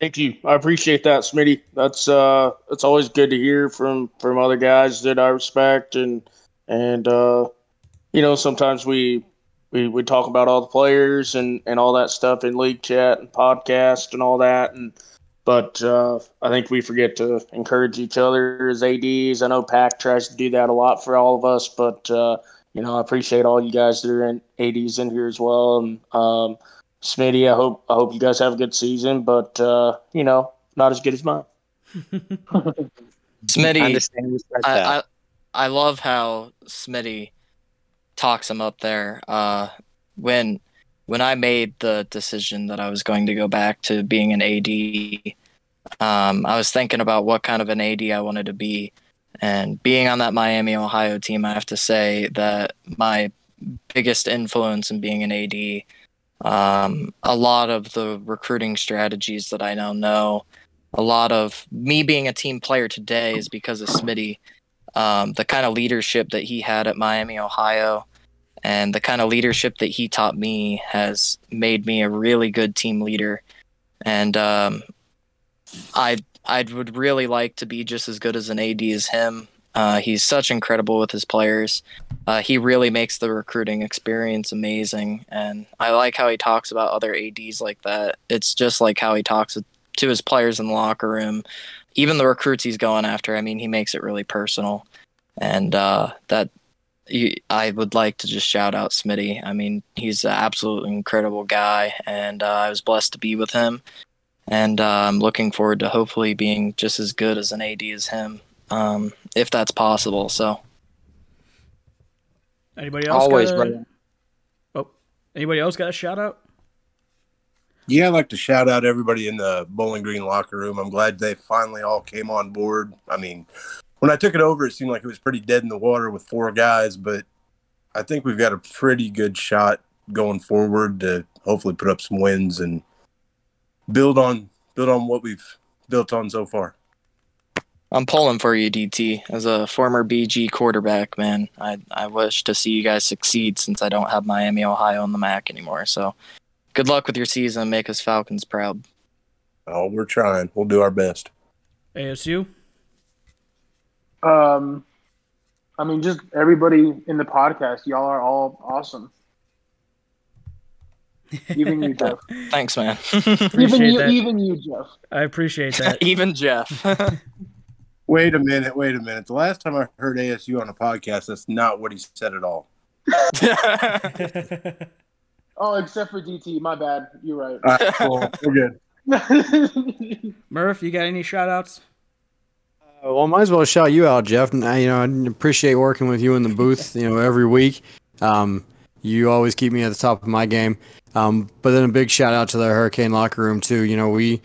Thank you. I appreciate that, Smitty. That's uh it's always good to hear from from other guys that I respect and and uh you know, sometimes we we, we talk about all the players and, and all that stuff in league chat and podcast and all that and but uh, I think we forget to encourage each other as ADs. I know Pack tries to do that a lot for all of us, but uh, you know I appreciate all you guys that are in ADs in here as well. And um, Smitty, I hope I hope you guys have a good season, but uh, you know, not as good as mine. I Smitty, understand and. I, I I love how Smitty talks him up there. Uh, when when I made the decision that I was going to go back to being an AD, um, I was thinking about what kind of an AD I wanted to be. And being on that Miami, Ohio team, I have to say that my biggest influence in being an AD, um, a lot of the recruiting strategies that I now know, a lot of me being a team player today is because of Smitty. Um, the kind of leadership that he had at Miami, Ohio, and the kind of leadership that he taught me has made me a really good team leader. And um, I I would really like to be just as good as an AD as him. Uh, he's such incredible with his players. Uh, he really makes the recruiting experience amazing, and I like how he talks about other ads like that. It's just like how he talks to his players in the locker room, even the recruits he's going after. I mean, he makes it really personal, and uh, that I would like to just shout out Smitty. I mean, he's an absolutely incredible guy, and uh, I was blessed to be with him. And uh, I'm looking forward to hopefully being just as good as an AD as him, um, if that's possible. So, Anybody else? Always, got a. Oh, anybody else got a shout out? Yeah, I'd like to shout out everybody in the Bowling Green locker room. I'm glad they finally all came on board. I mean, when I took it over, it seemed like it was pretty dead in the water with four guys, but I think we've got a pretty good shot going forward to hopefully put up some wins and build on build on what we've built on so far. I'm pulling for you, DT. As a former BG quarterback, man, I I wish to see you guys succeed since I don't have Miami, Ohio on the MAC anymore. So, good luck with your season. Make us Falcons proud. Oh, we're trying. We'll do our best. ASU. Um, I mean, just everybody in the podcast, y'all are all awesome. Even you, Jeff. *laughs* Thanks, man. *laughs* even Appreciate you, that. even you, Jeff. I appreciate that. *laughs* Even Jeff. Wait a minute. Wait a minute. The last time I heard ASU on a podcast, that's not what he said at all. *laughs* Oh, except for DT. My bad. You're right. All right, cool. We're good. *laughs* Murph, you got any shout outs? Uh, Well, might as well shout you out, Jeff. And, uh, you know, I appreciate working with you in the booth. You know, every week. Um, you always keep me at the top of my game. Um, but then a big shout out to the Hurricane locker room too. You know, we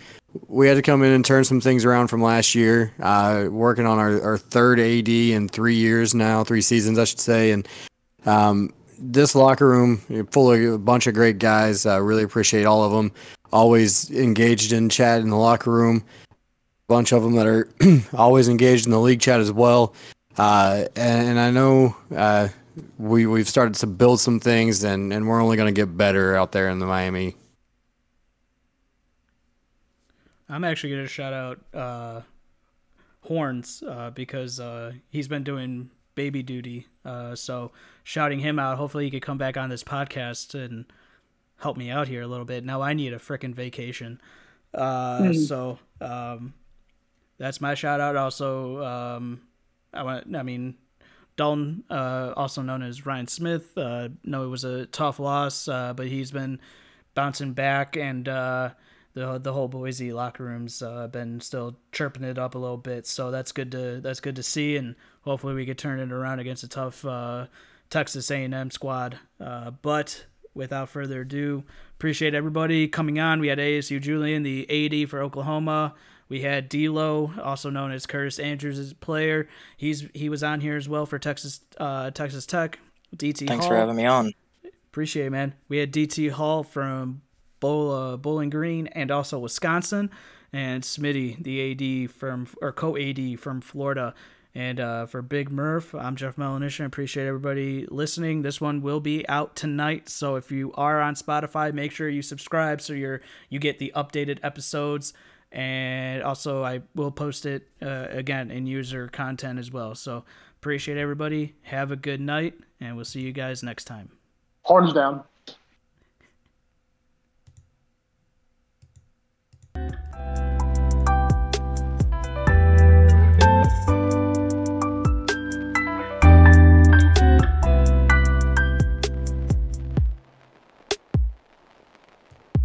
we had to come in and turn some things around from last year. Uh, working on our, our third AD in three years now, three seasons, I should say. And um, this locker room full of a bunch of great guys. I really appreciate all of them. Always engaged in chat in the locker room. A bunch of them that are *clears throat* always engaged in the league chat as well. Uh, and, and I know uh, we we've started to build some things, and, and we're only going to get better out there in the Miami. I'm actually going to shout out uh, Horns uh, because uh, he's been doing baby duty. Uh, so shouting him out. Hopefully he could come back on this podcast and help me out here a little bit. Now I need a freaking vacation. Uh, So um, that's my shout out. Also, um, I want. I mean, Dalton, uh, also known as Ryan Smith. Uh, know it was a tough loss, uh, but he's been bouncing back, and uh, the the whole Boise locker room's uh, been still chirping it up a little bit. So that's good to that's good to see, and hopefully we could turn it around against a tough uh, Texas A&M squad. Uh, but without further ado, appreciate everybody coming on. We had ASU Julian, the AD for Oklahoma. We had D'Lo, also known as Kurtis Andrews, as player. He's he was on here as well for Texas uh, Texas Tech. DT Thanks Hall. for having me on. Appreciate it, man. We had DT Hall from Bowl, uh, Bowling Green and also Wisconsin, and Smitty, the AD from or co AD from Florida. And uh, for Big Murph, I'm Jeff Melanisha. I appreciate everybody listening. This one will be out tonight, so if you are on Spotify, make sure you subscribe so you're you get the updated episodes. And also, I will post it uh, again in user content as well. So appreciate everybody. Have a good night, and we'll see you guys next time. Horns down.